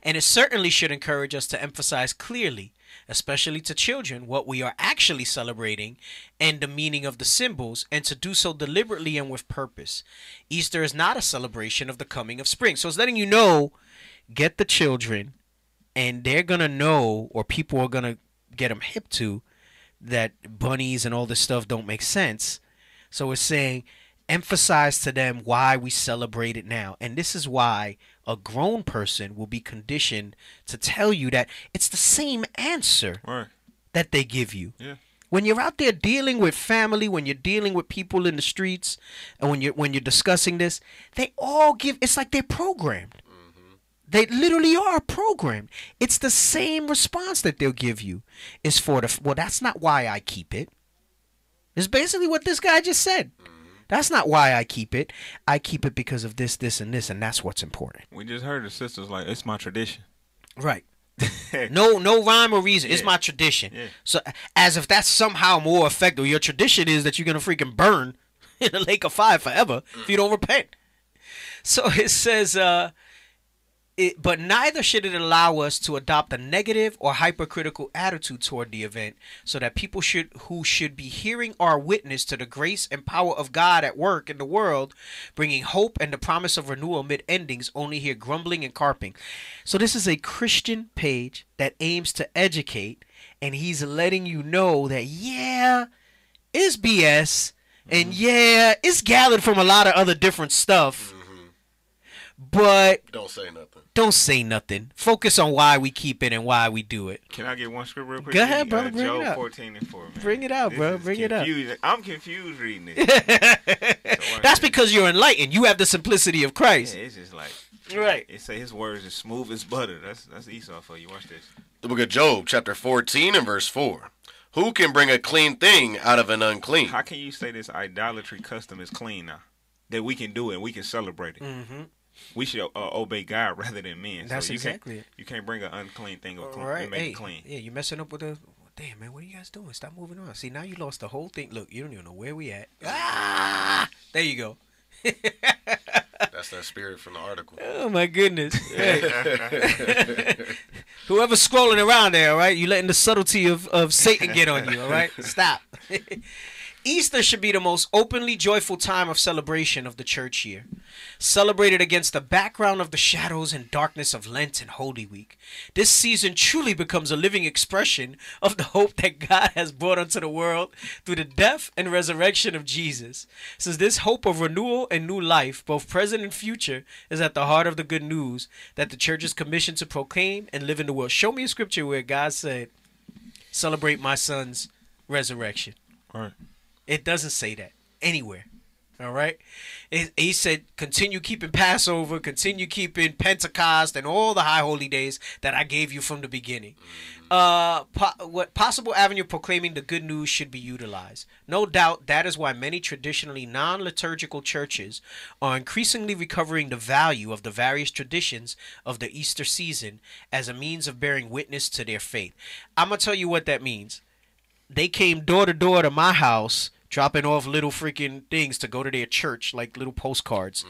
and it certainly should encourage us to emphasize clearly, especially to children, what we are actually celebrating and the meaning of the symbols, and to do so deliberately and with purpose. Easter is not a celebration of the coming of spring, so it's letting you know get the children, and they're gonna know, or people are gonna get them hip to, that bunnies and all this stuff don't make sense. So it's saying emphasize to them why we celebrate it now. And this is why a grown person will be conditioned to tell you that it's the same answer Right. that they give you. Yeah. When you're out there dealing with family, when you're dealing with people in the streets, and when you're when you're discussing this, they all give it's like they're programmed. Mm-hmm. They literally are programmed. It's the same response that they'll give you. It's for the well, that's not why I keep it. It's basically what this guy just said. That's not why I keep it. I keep it because of this, this, and this, and that's what's important. We just heard the sisters like it's my tradition. Right. no, no rhyme or reason. It's my tradition. Yeah. So, as if that's somehow more effective. Your tradition is that you're gonna freaking burn in a lake of fire forever if you don't repent. So it says, uh, it, but neither should it allow us to adopt a negative or hypercritical attitude toward the event, so that people should who should be hearing our witness to the grace and power of God at work in the world, bringing hope and the promise of renewal amid endings, only hear grumbling and carping. So this is a Christian page that aims to educate, and he's letting you know that yeah, it's BS, and mm-hmm. yeah, it's gathered from a lot of other different stuff. Mm-hmm. But Don't say nothing. Don't say nothing. Focus on why we keep it and why we do it. Can I get one script real quick? Go ahead, Uh, brother, bring it Job up. 14 and 4, man. Bring it out, This bro. is Bring it up. I'm confused reading it. So That's because you're enlightened. You have the simplicity of Christ. Yeah, it's just like Right. it say his words is smooth as butter. That's that's Esau for you. Watch this. The book of Job, chapter 14 and verse 4. Who can bring a clean thing out of an unclean? How can you say this idolatry custom is clean now? That we can do it and we can celebrate it. Mm-hmm. We should uh, obey God rather than men. That's so you exactly can't, it. You can't bring an unclean thing or clean, right. and make Hey, it clean. yeah, you're messing up with the. Damn, man, what are you guys doing? Stop moving on. See, now you lost the whole thing. Look, you don't even know where we at. Ah! There you go. That's that spirit from the article. Oh my goodness. Hey. Whoever's scrolling around there, all right, you letting the subtlety of, of Satan get on you, all right? Stop. Easter should be the most openly joyful time of celebration of the church year. Celebrated against the background of the shadows and darkness of Lent and Holy Week, this season truly becomes a living expression of the hope that God has brought unto the world through the death and resurrection of Jesus. Since this hope of renewal and new life, both present and future, is at the heart of the good news that the church is commissioned to proclaim and live in the world. Show me a scripture where God said, Celebrate my son's resurrection. All right. It doesn't say that anywhere. All right. He said, continue keeping Passover, continue keeping Pentecost, and all the high holy days that I gave you from the beginning. Uh, po- what possible avenue proclaiming the good news should be utilized. No doubt that is why many traditionally non-liturgical churches are increasingly recovering the value of the various traditions of the Easter season as a means of bearing witness to their faith. I'm gonna tell you what that means they came door to door to my house dropping off little freaking things to go to their church like little postcards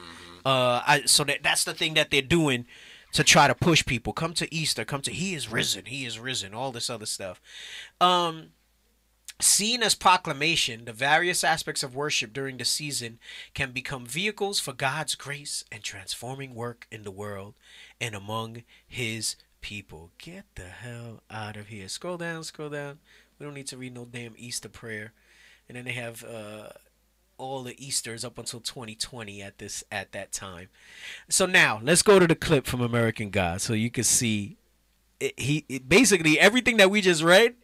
uh I, so that that's the thing that they're doing to try to push people come to easter come to he is risen he is risen all this other stuff um Seen as proclamation, the various aspects of worship during the season can become vehicles for God's grace and transforming work in the world and among His people. Get the hell out of here. Scroll down, scroll down. We don't need to read no damn Easter prayer. And then they have uh, all the Easters up until 2020 at this at that time. So now let's go to the clip from American God, so you can see. It, he it, basically everything that we just read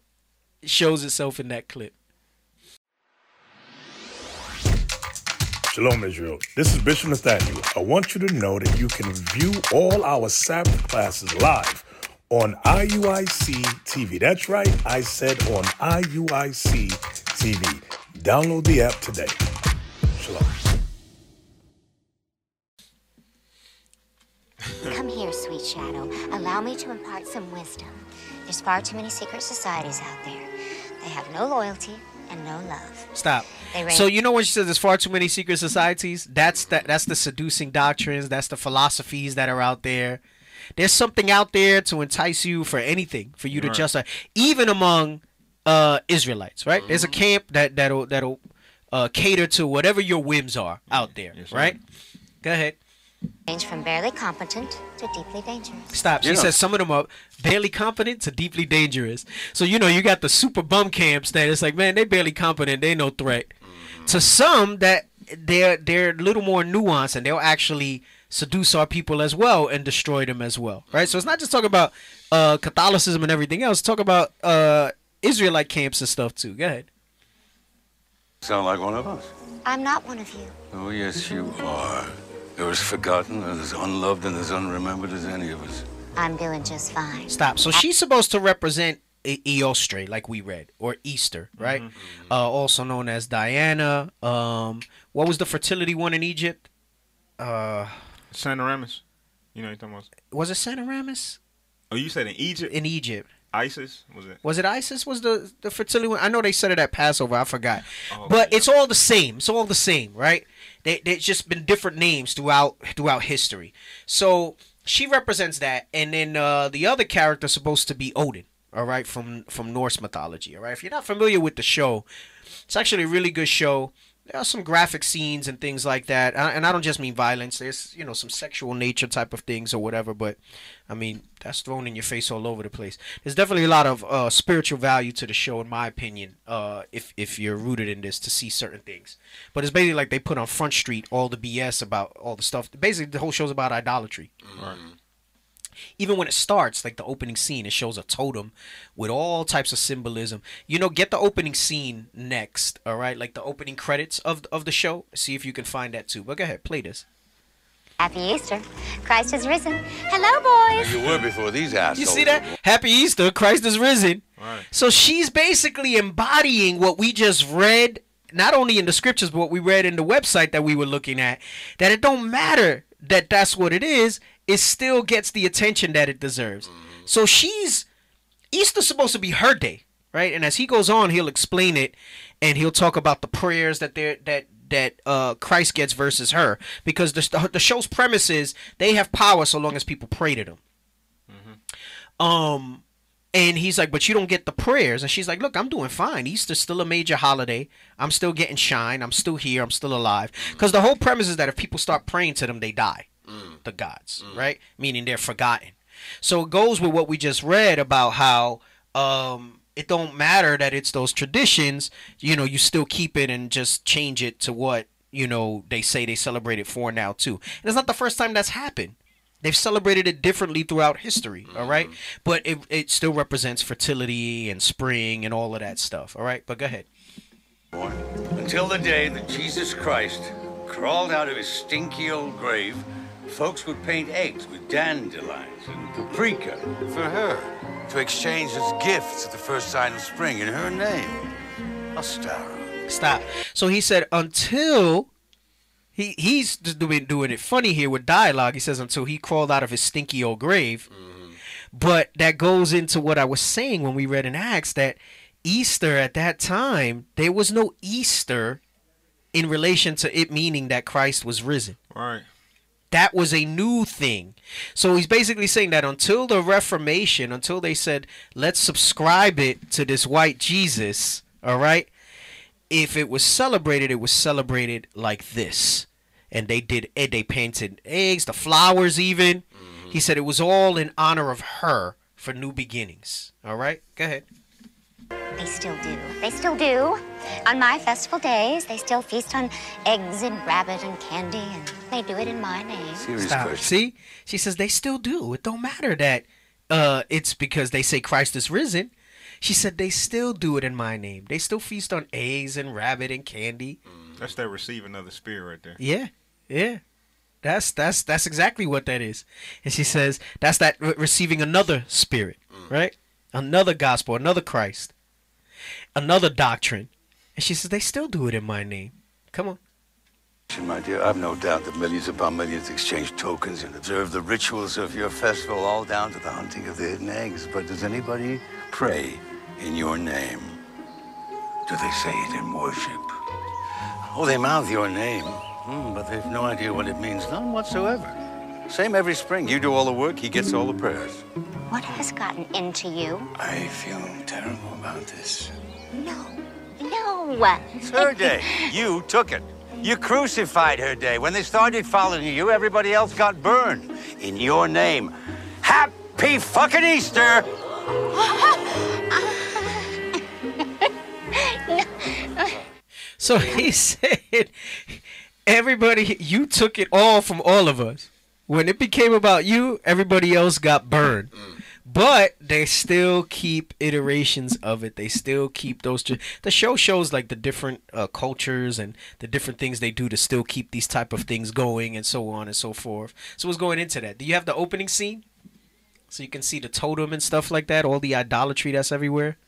shows itself in that clip. Shalom, Israel. This is Bishop Nathaniel. I want you to know that you can view all our Sabbath classes live on IUIC TV. That's right, I said on IUIC TV. Download the app today. Shalom. Come here, sweet shadow. Allow me to impart some wisdom. There's far too many secret societies out there. They have no loyalty and no love. Stop. So you know when she says there's far too many secret societies, that's that that's the seducing doctrines, that's the philosophies that are out there. There's something out there to entice you for anything, for you to Right. justify, even among uh, Israelites, right? There's a camp that that'll that'll uh, cater to whatever your whims are out there, Yes, right? Go ahead. range from barely competent to deeply dangerous. Stop. She Yeah. says some of them are barely competent to deeply dangerous. So you know you got the super bum camps that it's like, man, they barely competent, they no threat. To some that they're they're a little more nuanced and they'll actually seduce our people as well and destroy them as well. Right? So it's not just talking about uh Catholicism and everything else, talk about uh Israelite camps and stuff too. Go ahead. Sound like one of us. I'm not one of you. Oh, yes, you are. You're as forgotten, as unloved, and as unremembered as any of us. I'm doing just fine. Stop. So she's supposed to represent Eostre, like we read, or Easter, right? Uh, also known as Diana. Um, what was the fertility one in Egypt? Uh, Semiramis. You know what you're talking about? was it Semiramis Oh, you said in Egypt? in Egypt? ISIS? Was it? Was it Isis? Was the the fertility one? I know they said it at Passover. I forgot, Oh, but okay. it's all the same. It's all the same, right? They there's just been different names throughout throughout history. So she represents that, and then uh, the other character supposed to be Odin. All right, from from Norse mythology. All right, if you're not familiar with the show, it's actually a really good show. There are some graphic scenes and things like that, and I don't just mean violence. There's you know some sexual nature type of things or whatever, but I mean that's thrown in your face all over the place. There's definitely a lot of uh, spiritual value to the show, in my opinion. Uh, if if you're rooted in this to see certain things, but it's basically like they put on Front Street all the BS about all the stuff. Basically, the whole show's about idolatry. Even when it starts, like the opening scene, it shows a totem with all types of symbolism. You know, get the opening scene next, all right? Like the opening credits of of the show. See if you can find that too. But go ahead, play this. Happy Easter. Christ is risen. Hello, boys. You were before these assholes. You see that? Happy Easter, Christ is risen. Right. So she's basically embodying what we just read, not only in the scriptures, but what we read in the website that we were looking at. That it don't matter that that's what it is, it still gets the attention that it deserves. So she's Easter's supposed to be her day, right? And as he goes on, he'll explain it, and he'll talk about the prayers that they're that that uh, Christ gets versus her, because the the show's premise is they have power so long as people pray to them. Um, And he's like, but you don't get the prayers. And she's like, look, I'm doing fine. Easter's still a major holiday. I'm still getting shine. I'm still here. I'm still alive. Because the whole premise is that if people start praying to them, they die. The gods, right? Meaning they're forgotten. So it goes with what we just read about how um, it don't matter that it's those traditions. You know, you still keep it and just change it to what you know they say they celebrate it for now too. And it's not the first time that's happened. They've celebrated it differently throughout history, all right? But it, it still represents fertility and spring and all of that stuff, all right? But go ahead. Until the day that Jesus Christ crawled out of his stinky old grave, folks would paint eggs with dandelions and paprika for her to exchange as gifts at the first sign of spring in her name. Ostara. Stop. So he said until he he's just doing doing it funny here with dialogue. He says until he crawled out of his stinky old grave. Mm-hmm. But that goes into what I was saying when we read in Acts that Easter at that time there was no Easter in relation to it meaning that Christ was risen. Right. That was a new thing. So he's basically saying that until the Reformation, until they said, let's subscribe it to this white Jesus, all right? If it was celebrated, it was celebrated like this. And they did, and they painted eggs, the flowers, even. Mm-hmm. He said it was all in honor of her for new beginnings. All right? Go ahead. They still do. They still do. On my festival days, they still feast on eggs and rabbit and candy, and they do it in my name. Stop. See? She says they still do. It don't matter that uh, it's because they say Christ is risen. She said they still do it in my name. They still feast on eggs and rabbit and candy. That's that receiving of the spirit right there. Yeah, yeah. That's that's that's exactly what that is. And she says that's that re- receiving another spirit, right? Another gospel, another Christ, another doctrine. And she says they still do it in my name. Come on. My dear, I've no doubt that millions upon millions exchange tokens and observe the rituals of your festival, all down to the hunting of the hidden eggs. But does anybody pray in your name? Do they say it in worship? Oh, they mouth your name, Hmm, but they've no idea what it means. None whatsoever. Same every spring. You do all the work, he gets all the prayers. What has gotten into you? I feel terrible about this. No. No. It's her day. You took it. You crucified her day. When they started following you, everybody else got burned. In your name. Happy fucking Easter! So he said, everybody, you took it all from all of us. When it became about you, everybody else got burned. But they still keep iterations of it. They still keep those. The show shows like the different uh, cultures and the different things they do to still keep these type of things going and so on and so forth. So what's going into that? Do you have the opening scene? So you can see the totem and stuff like that, all the idolatry that's everywhere.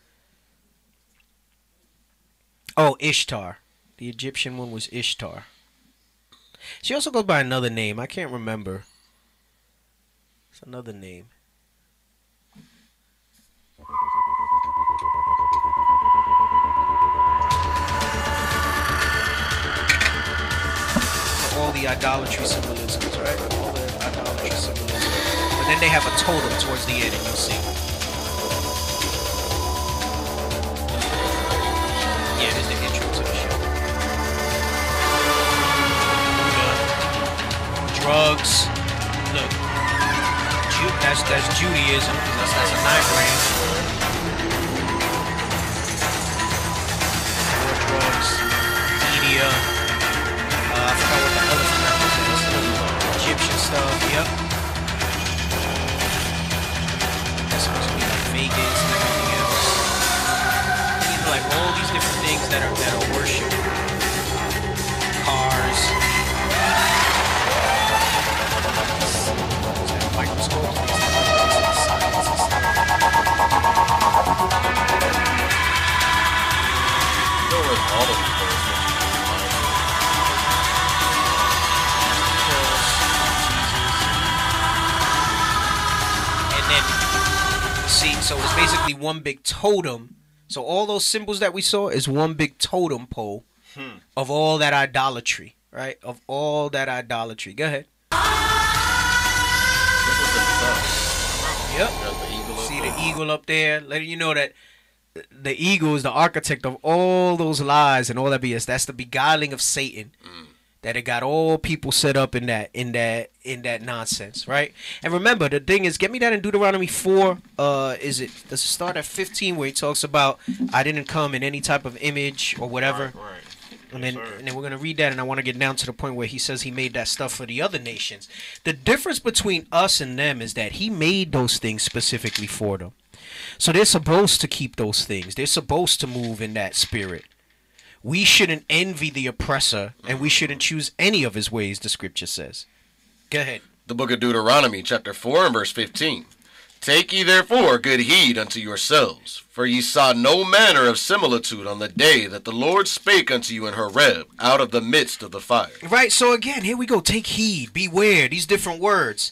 Oh, Ishtar. The Egyptian one was Ishtar. She also goes by another name. I can't remember. Another name. All the idolatry symbolisms, right? All the idolatry symbolisms. But then they have a totem towards the end, and you'll see. Yeah, is the intro to the show. Drugs. Ju- that's Judaism. That's that's a nine branch. More drugs. Media. Uh, I forgot what the other stuff was. Egyptian stuff. Yep. That's supposed to be like Vegas and everything else. Know, like all these different things that are that are worshipped. Cars. And then, see, so it's basically one big totem. So all those symbols that we saw is one big totem pole of all that idolatry, right? Of all that idolatry. Go ahead. Yep. The See the eagle up there, letting you know that the eagle is the architect of all those lies and all that BS. That's the beguiling of Satan. That it got all people set up in that in that in that nonsense, right? And remember, the thing is, get me that in Deuteronomy four. Uh, is it does it start at fifteen where he talks about I didn't come in any type of image or whatever. Right. And then, and then we're gonna read that, and I want to get down to the point where he says he made that stuff for the other nations. The difference between us and them is that he made those things specifically for them. So they're supposed to keep those things. They're supposed to move in that spirit. We shouldn't envy the oppressor, and we shouldn't choose any of his ways. The scripture says. Go ahead. The book of Deuteronomy, chapter 4 and verse 15. Take ye therefore good heed unto yourselves, for ye saw no manner of similitude on the day that the Lord spake unto you in Horeb, out of the midst of the fire. Right. So again, here we go. Take heed. Beware. These different words.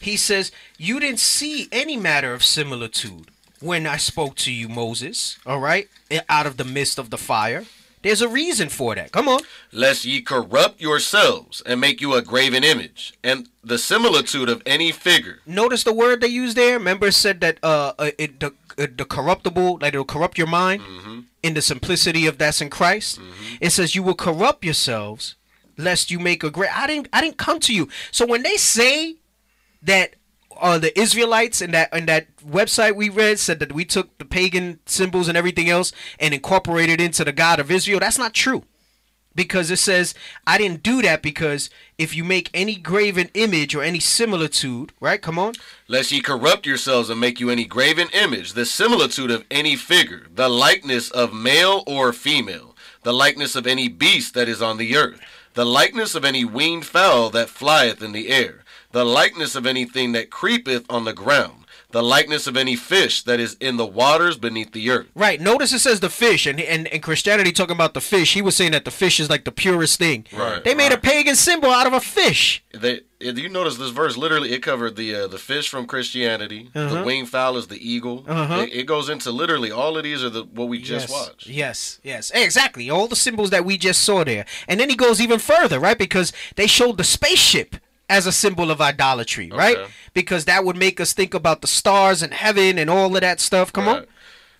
He says, You didn't see any matter of similitude when I spoke to you, Moses. All right. Out of the midst of the fire. There's a reason for that. Come on. Lest ye corrupt yourselves, and make you a graven image, and the similitude of any figure. Notice the word they used there. Remember, said that uh, uh, it the, uh, the corruptible, like it'll corrupt your mind in the simplicity of that's in Christ. It says you will corrupt yourselves, lest you make a great. I didn't. I didn't come to you. So when they say that uh, the Israelites and that and that website we read said that we took the pagan symbols and everything else and incorporated into the God of Israel. That's not true. Because it says, I didn't do that because if you make any graven image or any similitude, right? Come on. Lest ye corrupt yourselves and make you any graven image, the similitude of any figure, the likeness of male or female, the likeness of any beast that is on the earth, the likeness of any winged fowl that flieth in the air, the likeness of anything that creepeth on the ground, the likeness of any fish that is in the waters beneath the earth. Right. Notice it says the fish, and and, and Christianity talking about the fish. He was saying that the fish is like the purest thing. Right, They made a pagan symbol out of a fish. They, you notice this verse, literally, it covered the uh, the fish from Christianity. Uh-huh. The winged fowl is the eagle. Uh-huh. It, it goes into literally all of these are the what we just yes. watched. Yes, yes, exactly. All the symbols that we just saw there, and then he goes even further, right? Because they showed the spaceship as a symbol of idolatry, right? Because that would make us think about the stars and heaven and all of that stuff. Come on.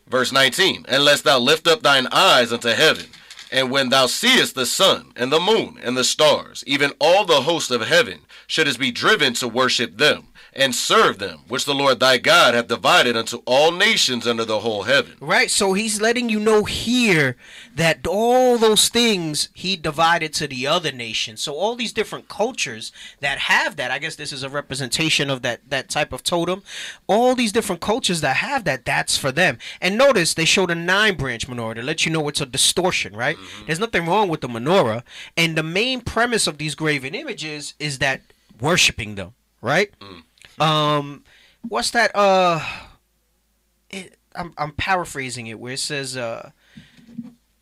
Verse 19, Unless thou lift up thine eyes unto heaven, and when thou seest the sun, and the moon, and the stars, even all the host of heaven, shouldest be driven to worship them, and serve them, which the Lord thy God hath divided unto all nations under the whole heaven. Right, so he's letting you know here that all those things he divided to the other nations. So all these different cultures that have that, I guess this is a representation of that that type of totem. All these different cultures that have that, that's for them. And notice they showed a nine branch menorah to let you know it's a distortion, right? Mm-hmm. There's nothing wrong with the menorah, and the main premise of these graven images is that worshiping them, right? Mm. Um, what's that? Uh, it, I'm I'm paraphrasing it where it says uh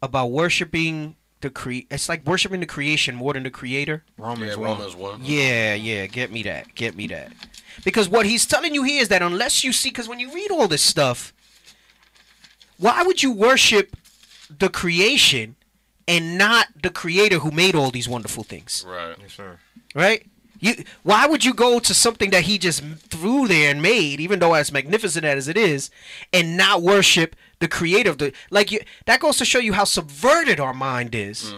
about worshiping the cre. It's like worshiping the creation more than the creator. Romans Yeah, Romans 1. Yeah, yeah. Get me that. Get me that. Because what he's telling you here is that unless you see, because when you read all this stuff, why would you worship the creation and not the creator who made all these wonderful things? Right. Yes, sir. right? You why would you go to something that he just threw there and made, even though as magnificent as it is, and not worship the creator of the like you that goes to show you how subverted our mind is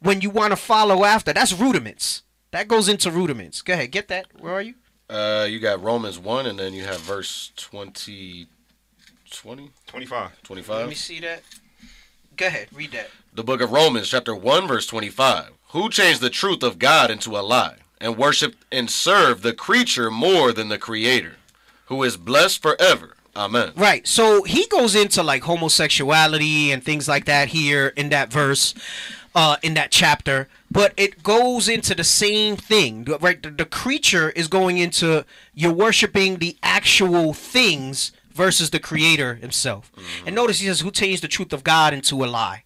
when you want to follow after. That's rudiments. That goes into rudiments. Go ahead, get that. Where are you? Uh, you got Romans 1, and then you have verse 20, 20, 25. 25. Let me see that. Go ahead, read that. The book of Romans, chapter 1, verse 25. Who changed the truth of God into a lie, and worshiped and served the creature more than the creator, who is blessed forever. Amen. Right. So he goes into like homosexuality and things like that here in that verse, uh, in that chapter. But it goes into the same thing. Right. The, the creature is going into you're worshiping the actual things versus the creator himself. And notice he says, Who changed the truth of God into a lie?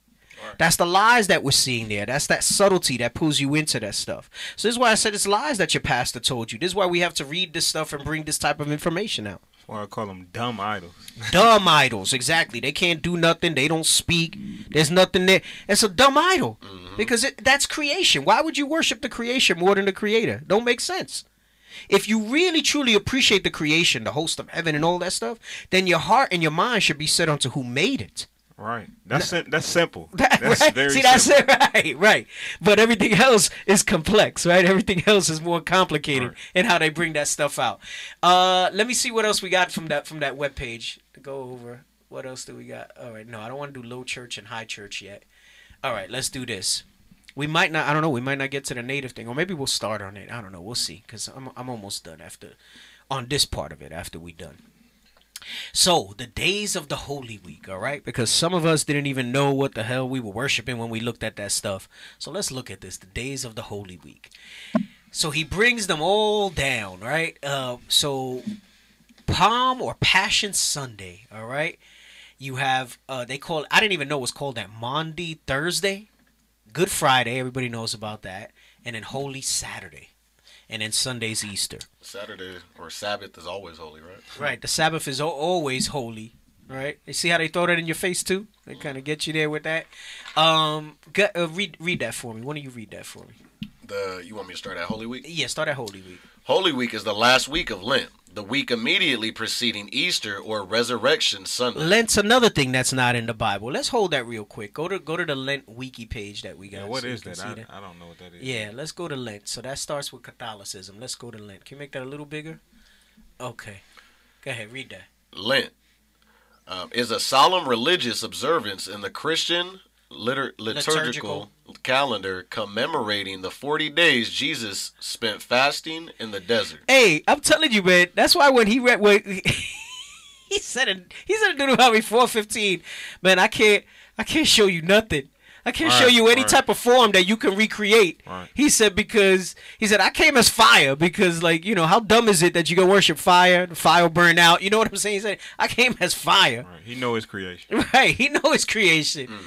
That's the lies that we're seeing there. That's that subtlety that pulls you into that stuff. So this is why I said it's lies that your pastor told you. This is why we have to read this stuff and bring this type of information out. That's why I call them dumb idols. dumb idols, exactly. They can't do nothing. They don't speak. There's nothing there. It's a dumb idol mm-hmm. because it, that's creation. Why would you worship the creation more than the creator? Don't make sense. If you really truly appreciate the creation, the host of heaven and all that stuff, then your heart and your mind should be set onto who made it. Right. That's sim- that's simple. That's right? very See, that's simple. it, right, right. But everything else is complex, right? Everything else is more complicated in how they bring that stuff out. Uh, let me see what else we got from that from that web page to go over. What else do we got? All right, no, I don't want to do low church and high church yet. All right, let's do this. We might not. I don't know. We might not get to the native thing, or maybe we'll start on it. I don't know. We'll see. Cause I'm I'm almost done after on this part of it. After we done. So, the days of the Holy Week, all right? Because some of us didn't even know what the hell we were worshiping when we looked at that stuff. So, let's look at this the days of the Holy Week. So, he brings them all down, right? Uh, so, Palm or Passion Sunday, all right? You have, uh, they call I didn't even know it was called that, Maundy Thursday. Good Friday, everybody knows about that. And then Holy Saturday. And then Sunday's Easter. Saturday or Sabbath is always holy, right? Right. The Sabbath is always holy. Right. You see how they throw that in your face too? They kind of get you there with that. Um, get, uh, read read that for me. Why don't you read that for me? The you want me to start at Holy Week? Yeah, start at Holy Week. Holy Week is the last week of Lent, the week immediately preceding Easter or Resurrection Sunday. Lent's another thing that's not in the Bible. Let's hold that real quick. Go to go to the Lent wiki page that we got. Yeah, what so is that? see I, I don't know what that is. Yeah, let's go to Lent. So that starts with Catholicism. Let's go to Lent. Can you make that a little bigger? Okay. Go ahead, read that. Lent um, is a solemn religious observance in the Christian litur- liturgical, calendar commemorating the 40 days Jesus spent fasting in the desert. Hey, I'm telling you, man. That's why when he read when he said it, he said in Deuteronomy 4:15, man, I can't I can't show you nothing. I can't show you any right. type of form that you can recreate. Right. He said because he said I came as fire because like you know how dumb is it that you can worship fire, the fire will burn out. You know what I'm saying? He said I came as fire. Right. He know his creation. Right. He know his creation. Mm.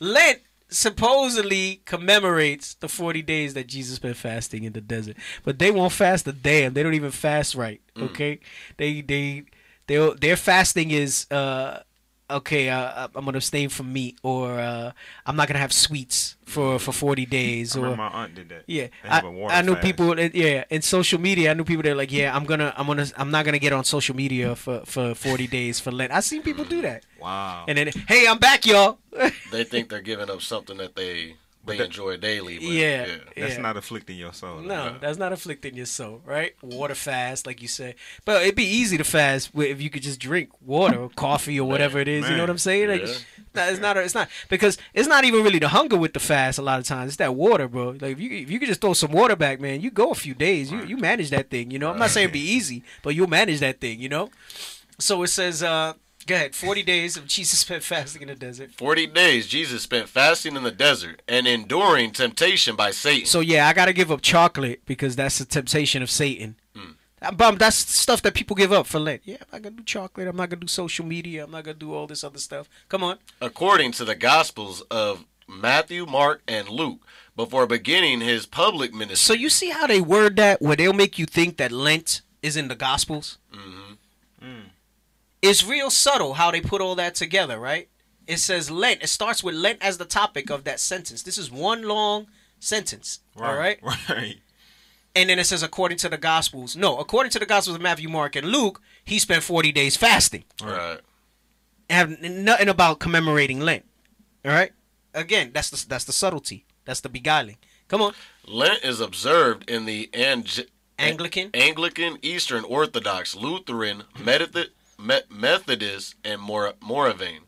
Lent supposedly commemorates the 40 days that Jesus been fasting in the desert. But they won't fast a damn. They don't even fast right. Okay? They they they their fasting is uh okay, uh, I'm going to abstain from meat or uh, I'm not going to have sweets for for 40 days I or my aunt did that. yeah, They I, have a I knew fast. people. Yeah, in social media, I knew people that are like, yeah, I'm gonna, I'm gonna, I'm not gonna get on social media for for 40 days for Lent. I seen people do that. Wow. And then, hey, I'm back, y'all. They think they're giving up something that they they that- enjoy daily. But Yeah. yeah. That's Yeah. not afflicting your soul. No, that's not afflicting your soul, right? Water fast, like you said. But it'd be easy to fast if you could just drink water or coffee or whatever it is. You know what I'm saying? Like, Yeah. nah, it's not. It's not because it's not even really the hunger with the fast. A lot of times, it's that water, bro. Like if you if you could just throw some water back, man, you go a few days. You you manage that thing. You know, I'm not saying it'd be easy, but you'll manage that thing. You know. So it says, uh, go ahead. Forty days of Jesus spent fasting in the desert. 40 days Jesus spent fasting in the desert and enduring temptation by Satan. So yeah, I gotta give up chocolate because that's the temptation of Satan. Uh, But that's stuff that people give up for Lent. Yeah, I'm not gonna do chocolate. I'm not gonna do social media. I'm not gonna do all this other stuff. Come on. according to the Gospels of Matthew, Mark, and Luke, before beginning his public ministry. So you see how they word that, where they'll make you think that Lent is in the Gospels. It's real subtle how they put all that together, right? It says Lent. It starts with Lent as the topic of that sentence. This is one long sentence. All right. Right. And then it says according to the Gospels. No, according to the Gospels of Matthew, Mark, and Luke, he spent 40 days fasting. Right. have nothing about commemorating Lent. All right. Again, that's the that's the subtlety. That's the beguiling. Come on. Lent is observed in the Ang- Anglican. Anglican, Eastern Orthodox, Lutheran, Method- Me- Methodist, and Mor- Moravian,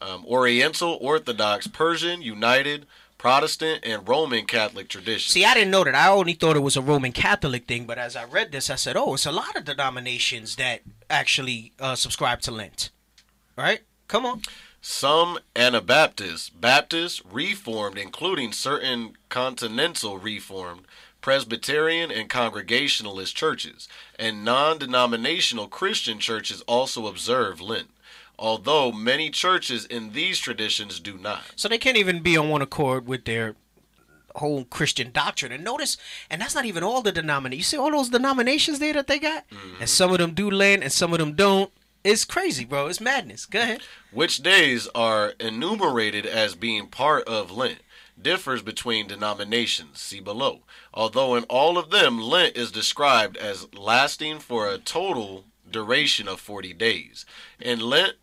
um, Oriental Orthodox, Persian, United, Protestant, and Roman Catholic traditions. See, I didn't know that. I only thought it was a Roman Catholic thing. But as I read this, I said, "Oh, it's a lot of denominations that actually uh, subscribe to Lent." Right. Come on. Some Anabaptists, Baptists, Reformed, including certain Continental Reformed, Presbyterian, and Congregationalist churches, and non denominational Christian churches also observe Lent, although many churches in these traditions do not. So they can't even be on one accord with their whole Christian doctrine. And notice, and that's not even all the denominations. You see all those denominations there that they got, and mm-hmm. some of them do Lent and some of them don't. It's crazy, bro. It's madness. Go ahead. Which days are enumerated as being part of Lent? Differs between denominations. See below. Although in all of them, Lent is described as lasting for a total duration of 40 days. In Lent,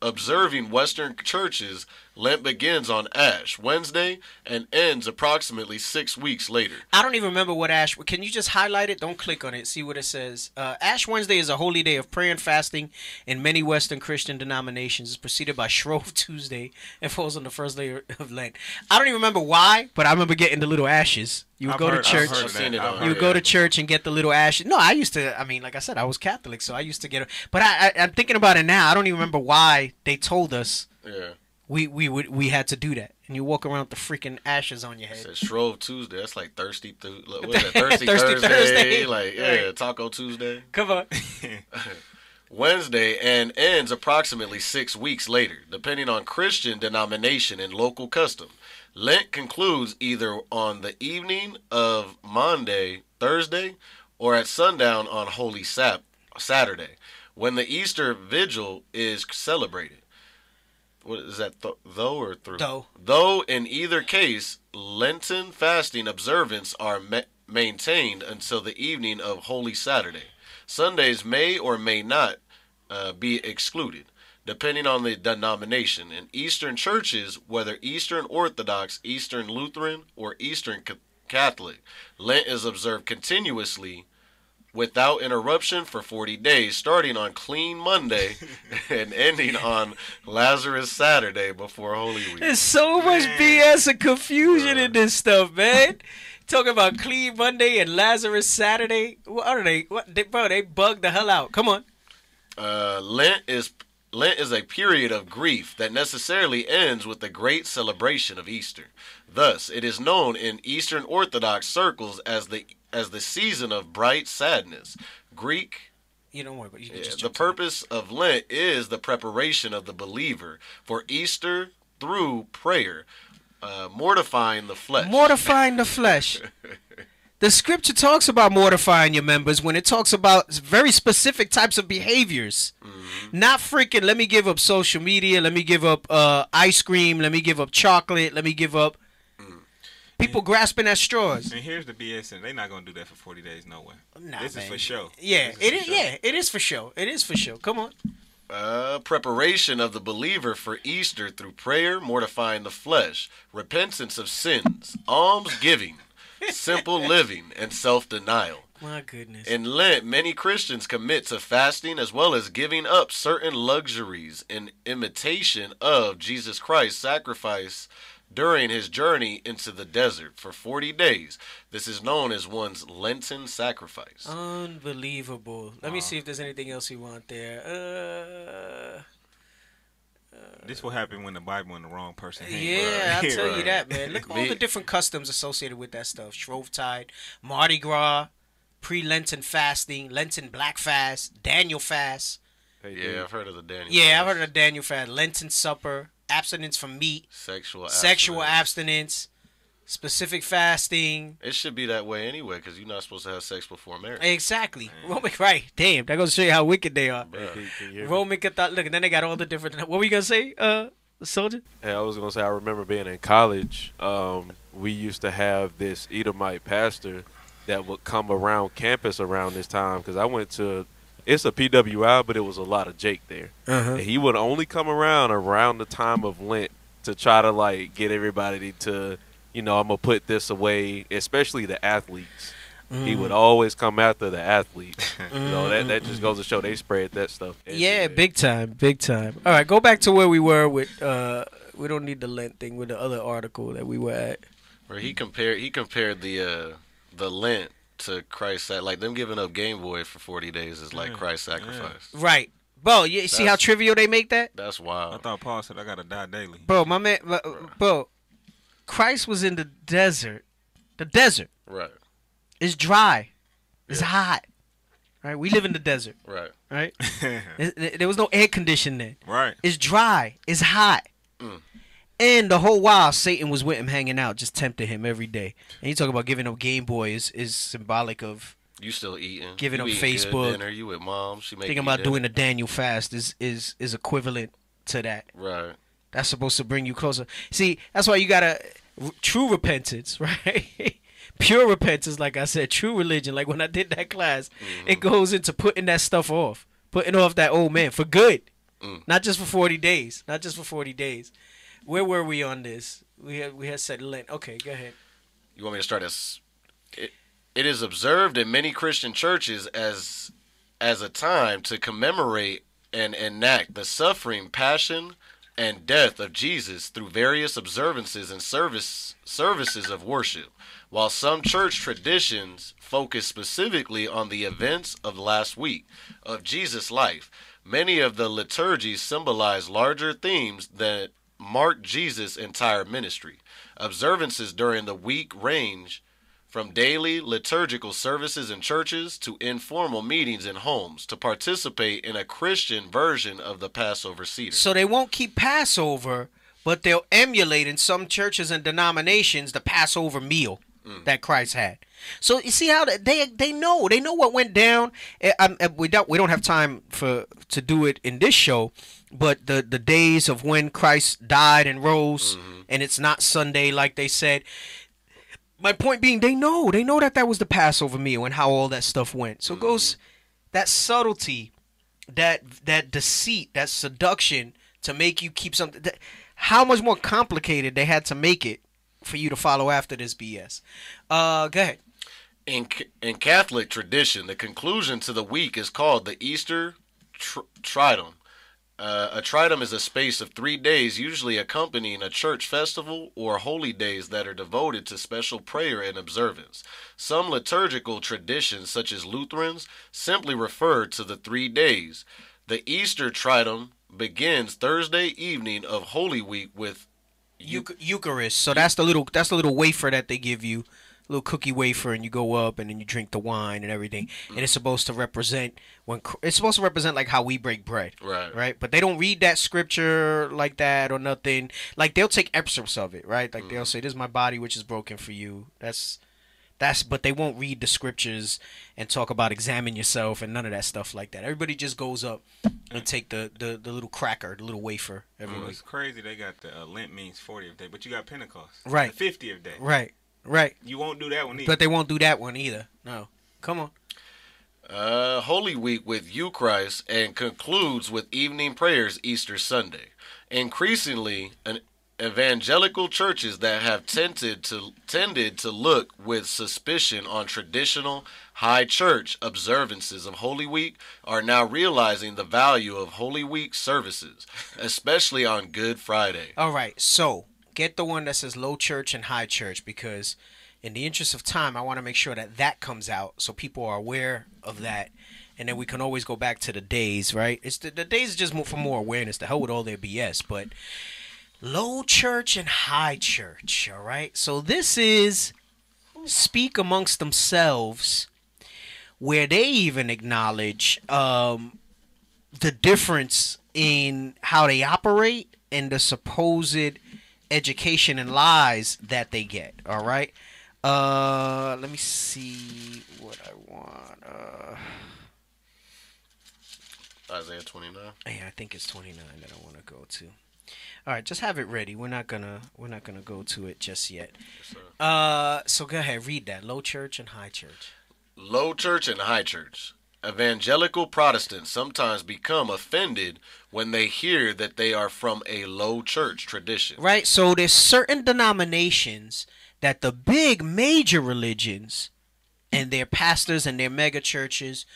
observing Western churches, Lent begins on Ash Wednesday and ends approximately six weeks later. I don't even remember what Ash. Can you just highlight it? Don't click on it. See what it says. Uh, Ash Wednesday is a holy day of prayer and fasting in many Western Christian denominations. It's preceded by Shrove Tuesday and falls on the first day of Lent. I don't even remember why, but I remember getting the little ashes. You would I've go heard- to church. I've seen that. You would go that. to church and get the little ashes. No, I used to. I mean, like I said, I was Catholic, so I used to get. But I, I, I'm thinking about it now. I don't even remember why they told us Yeah. We we would we had to do that. And you walk around with the freaking ashes on your head. Said Shrove Tuesday. That's like thirsty. Th- what is that? Thirsty, Thirsty Thursday. Thursday. Like yeah, Right. Taco Tuesday. Come on. Wednesday and ends approximately six weeks later, depending on Christian denomination and local custom. Lent concludes either on the evening of Maundy, Thursday, or at sundown on Holy Sap- Saturday, when the Easter Vigil is celebrated. What is that? Th- though or through? Though. Though in either case, Lenten fasting observance are ma- maintained until the evening of Holy Saturday. Sundays may or may not uh, be excluded, depending on the denomination. In Eastern churches, whether Eastern Orthodox, Eastern Lutheran, or Eastern Catholic, Lent is observed continuously without interruption for 40 days, starting on Clean Monday and ending on Lazarus Saturday before Holy Week. There's so much BS and confusion in this stuff, man. Talking about Clean Monday and Lazarus Saturday. What are they? What, they, bro? They bugged the hell out. Come on. Uh, Lent is Lent is a period of grief that necessarily ends with the great celebration of Easter. Thus, it is known in Eastern Orthodox circles as the as the season of bright sadness. Greek You don't worry about. You can Yeah, just the jump to it. purpose of Lent is the preparation of the believer for Easter through prayer, uh, mortifying the flesh. Mortifying the flesh. The scripture talks about mortifying your members when it talks about very specific types of behaviors. Mm-hmm. Not freaking let me give up social media, let me give up uh, ice cream, let me give up chocolate, let me give up. People grasping at straws. And here's the BS, and they're not gonna do that for 40 days, no way. Nah, this man. is for show. Yeah, This it for is. show. Yeah, it is for sure. It is for sure. Come on. Uh, preparation of the believer for Easter through prayer, mortifying the flesh, repentance of sins, alms giving, simple living, and self denial. My goodness. In Lent, many Christians commit to fasting as well as giving up certain luxuries in imitation of Jesus Christ's sacrifice during his journey into the desert for 40 days. This is known as one's Lenten sacrifice. Unbelievable. Let me see if there's anything else you want there. Uh, This will happen when the Bible and the wrong person. hang, yeah, bro. I'll tell you that, man. Look at all the different customs associated with that stuff. Shrovetide, Mardi Gras, pre-Lenten fasting, Lenten Black Fast, Daniel Fast. Hey, Yeah, dude, I've heard of the Daniel. Yeah, I've heard of the Daniel Fast, Lenten Supper, abstinence from meat, Sexual sexual abstinence. abstinence, specific fasting. It should be that way anyway, because you're not supposed to have sex before marriage. Exactly. Roman, right. Damn, that goes to show you how wicked they are. Bruh. Can- can you hear me? Roman Catholic. Look, and then they got all the different. What were you gonna say, uh, soldier? Hey, I was gonna say I remember being in college. Um, we used to have this Edomite pastor that would come around campus around this time because I went to. It's a PWI, but it was a lot of Jake there. Uh-huh. And he would only come around around the time of Lent to try to like get everybody to, you know, I'm gonna put this away, especially the athletes. He would always come after the athletes. you know, that that just goes to show they spread that stuff. Yeah, everywhere. big time, big time. All right, go back to where we were with. uh We don't need the Lent thing with the other article that we were at. Where he compared he compared the uh, the Lent to Christ sac- like them giving up Game Boy for 40 days is like Christ's sacrifice. Right, bro. You see how trivial they make that, That's wild. I thought Paul said I gotta die daily. bro? My man, uh, bro. Christ was in the desert. The desert Right. It's dry. It's hot. Right, we live in the desert. Right. Right, there was no air conditioning. right. It's dry. It's hot. And the whole while, Satan was with him hanging out, just tempting him every day. And you talk about giving up Game Boy is, is symbolic of You still eating. Giving you up Facebook. dinner. You with mom. She making thinking about dinner. doing the Daniel fast is is is equivalent to that. Right. That's supposed to bring you closer. See, that's why you gotta. true repentance, right? Pure repentance, like I said, true religion. Like when I did that class, mm-hmm. it goes into putting that stuff off, putting off that old man for good, mm. not just for forty days, not just for forty days. Where were we on this? We had we had said Lent. Okay, go ahead. You want me to start as it, it is observed in many Christian churches as as a time to commemorate and enact the suffering, passion, and death of Jesus through various observances and service services of worship. While some church traditions focus specifically on the events of last week of Jesus' life, many of the liturgies symbolize larger themes that mark Jesus' entire ministry. Observances during the week range from daily liturgical services in churches to informal meetings in homes to participate in a Christian version of the Passover Seder. So they won't keep Passover, but they'll emulate in some churches and denominations the Passover meal that Christ had. So you see how they they know they know what went down. Eh, um, eh, we don't we don't have time for to do it in this show, but the the days of when Christ died and rose, and it's not Sunday like they said. My point being, they know they know that that was the Passover meal and how all that stuff went. So it goes that subtlety that that deceit, that seduction to make you keep something. That, how much more complicated they had to make it for you to follow after this BS. Uh, go ahead. In, in Catholic tradition, the conclusion to the week is called the Easter tr- Triduum. Uh, a triduum is a space of three days, usually accompanying a church festival or holy days that are devoted to special prayer and observance. Some liturgical traditions, such as Lutherans, simply refer to the three days. The Easter Triduum begins Thursday evening of Holy Week with Euch- Eucharist. So that's the little that's the little wafer that they give you, little cookie wafer, and you go up and then you drink the wine and everything. And it's supposed to represent when it's supposed to represent like how we break bread. Right. Right. But they don't read that scripture like that or nothing. Like they'll take excerpts of it. Right. Like they'll say, "This is my body which is broken for you." That's that's but they won't read the scriptures and talk about examine yourself and none of that stuff like that. Everybody just goes up and take the the, the little cracker, the little wafer every Mm, week. it's crazy. They got the uh, Lent means 40th day, but you got Pentecost. Right. The 50th day. Right. Right. You won't do that one either. But they won't do that one either. No. Come on. Uh, Holy Week with Eucharist and concludes with evening prayers Easter Sunday. Increasingly, an evangelical churches that have tended to tended to look with suspicion on traditional high church observances of Holy Week are now realizing the value of Holy Week services, especially on Good Friday. All right. So get the one that says low church and high church because, in the interest of time, I want to make sure that that comes out so people are aware of that. And then we can always go back to the days, right? It's the, the days just more for more awareness. The hell with all their BS, but low church and high church. All right. So this is speak amongst themselves, where they even acknowledge um, the difference in how they operate and the supposed education and lies that they get. All right. Uh, let me see what I want. Uh, Isaiah 29. yeah, I think it's 29 that I want to go to. All right, just have it ready. We're not gonna we're not gonna go to it just yet. Yes, Uh, so go ahead, read that. Low church and high church. Low church and high church. Evangelical Protestants sometimes become offended when they hear that they are from a low church tradition. Right. So there's certain denominations that the big major religions and their pastors and their mega churches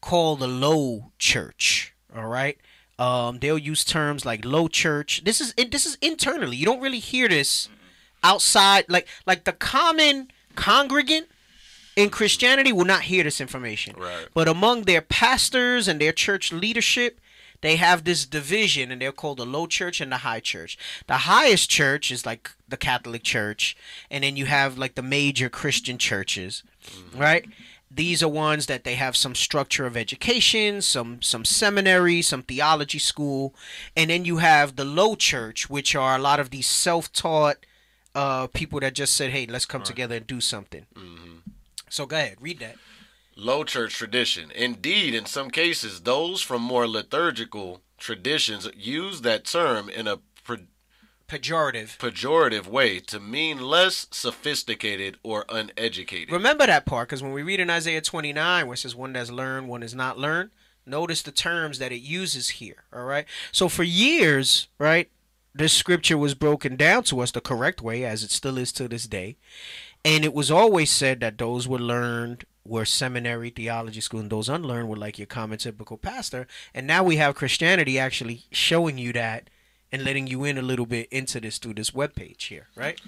call the low church. All right. Um, they'll use terms like low church. This is this is internally. You don't really hear this outside. Like like the common congregant in Christianity will not hear this information. Right. But among their pastors and their church leadership, they have this division and they're called the low church and the high church. The highest church is like the Catholic Church, and then you have like the major Christian churches, right? These are ones that they have some structure of education, some some seminary, some theology school, and then you have the low church, which are a lot of these self-taught uh, people that just said, "Hey, let's come together and do something." So go ahead, read that. Low church tradition. Indeed, in some cases, those from more liturgical traditions use that term in a pre- pejorative. pejorative way to mean less sophisticated or uneducated. Remember that part because when we read in Isaiah 29, where it says one that's learned, one is not learned, notice the terms that it uses here. All right. So for years, right, this scripture was broken down to us the correct way, as it still is to this day. And it was always said that those were learned were seminary theology school and those unlearned were like your common typical pastor. And now we have Christianity actually showing you that and letting you in a little bit into this through this webpage here, right?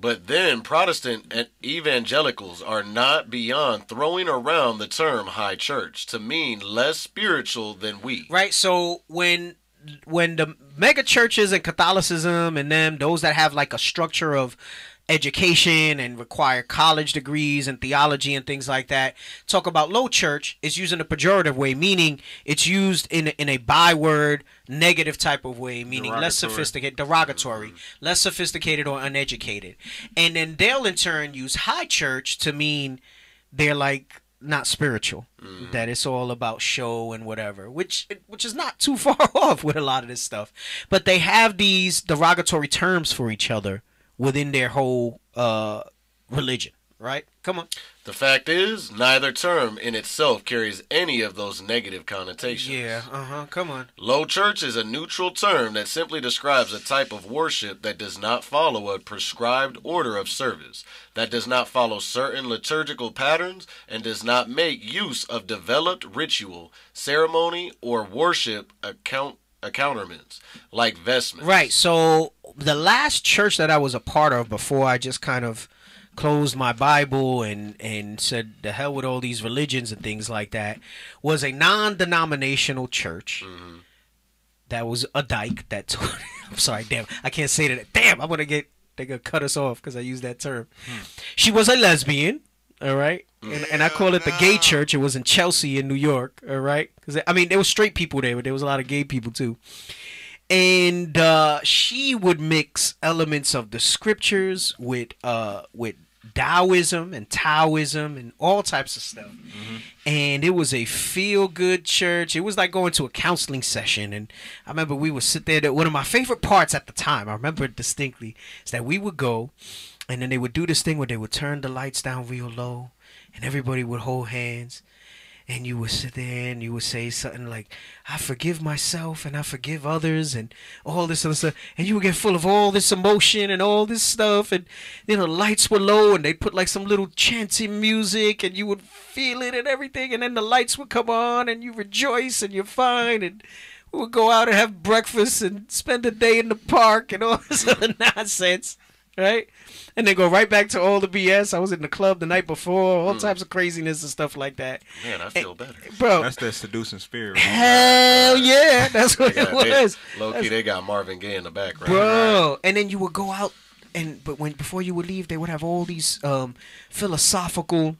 But then Protestant and evangelicals are not beyond throwing around the term high church to mean less spiritual than we. Right. So when when the mega churches and Catholicism and them, those that have like a structure of education and require college degrees and theology and things like that, talk about low church is using a pejorative way, meaning it's used in a, in a byword negative type of way, meaning less Derogatory. sophisticated, derogatory, mm-hmm. less sophisticated or uneducated. And then they'll in turn use high church to mean they're like not spiritual. Mm-hmm. That it's all about show and whatever which which is not too far off with a lot of this stuff. But they have these derogatory terms for each other within their whole uh religion right come on The fact is, neither term in itself carries any of those negative connotations. yeah uh-huh come on Low church is a neutral term that simply describes a type of worship that does not follow a prescribed order of service, that does not follow certain liturgical patterns, and does not make use of developed ritual, ceremony, or worship account accoutrements like vestments. Right. So the last church that I was a part of before I just kind of closed my Bible and and said the hell with all these religions and things like that was a non-denominational church. Mm-hmm. That was a dyke. That I'm sorry, damn, I can't say that. Damn, I'm gonna get they gonna cut us off because I use that term. Hmm. She was a lesbian. All right, and, and I call it the gay church. It was in Chelsea in New York. All right, because I mean there was straight people there, but there was a lot of gay people too and uh, she would mix elements of the scriptures with uh, with Taoism and Taoism and all types of stuff. And it was a feel good church. It was like going to a counseling session. And I remember we would sit there. One of my favorite parts at the time, I remember it distinctly, is that we would go and then they would do this thing where they would turn the lights down real low and everybody would hold hands and you would sit there and you would say something like, I forgive myself and I forgive others and all this other stuff. And you would get full of all this emotion and all this stuff. And, you know, the lights were low and they'd put like some little chanting music and you would feel it and everything. And then the lights would come on and you rejoice and you're fine. And we would go out and have breakfast and spend the day in the park and all this other nonsense. Right? And then go right back to all the BS. I was in the club the night before, all types of craziness and stuff like that. Man, I feel better. Bro, That's that seducing spirit. right? hell yeah, that's what They it got- they- was, Low key, they got Marvin Gaye in the background. bro. And then you would go out, and but when before you would leave, they would have all these um, philosophical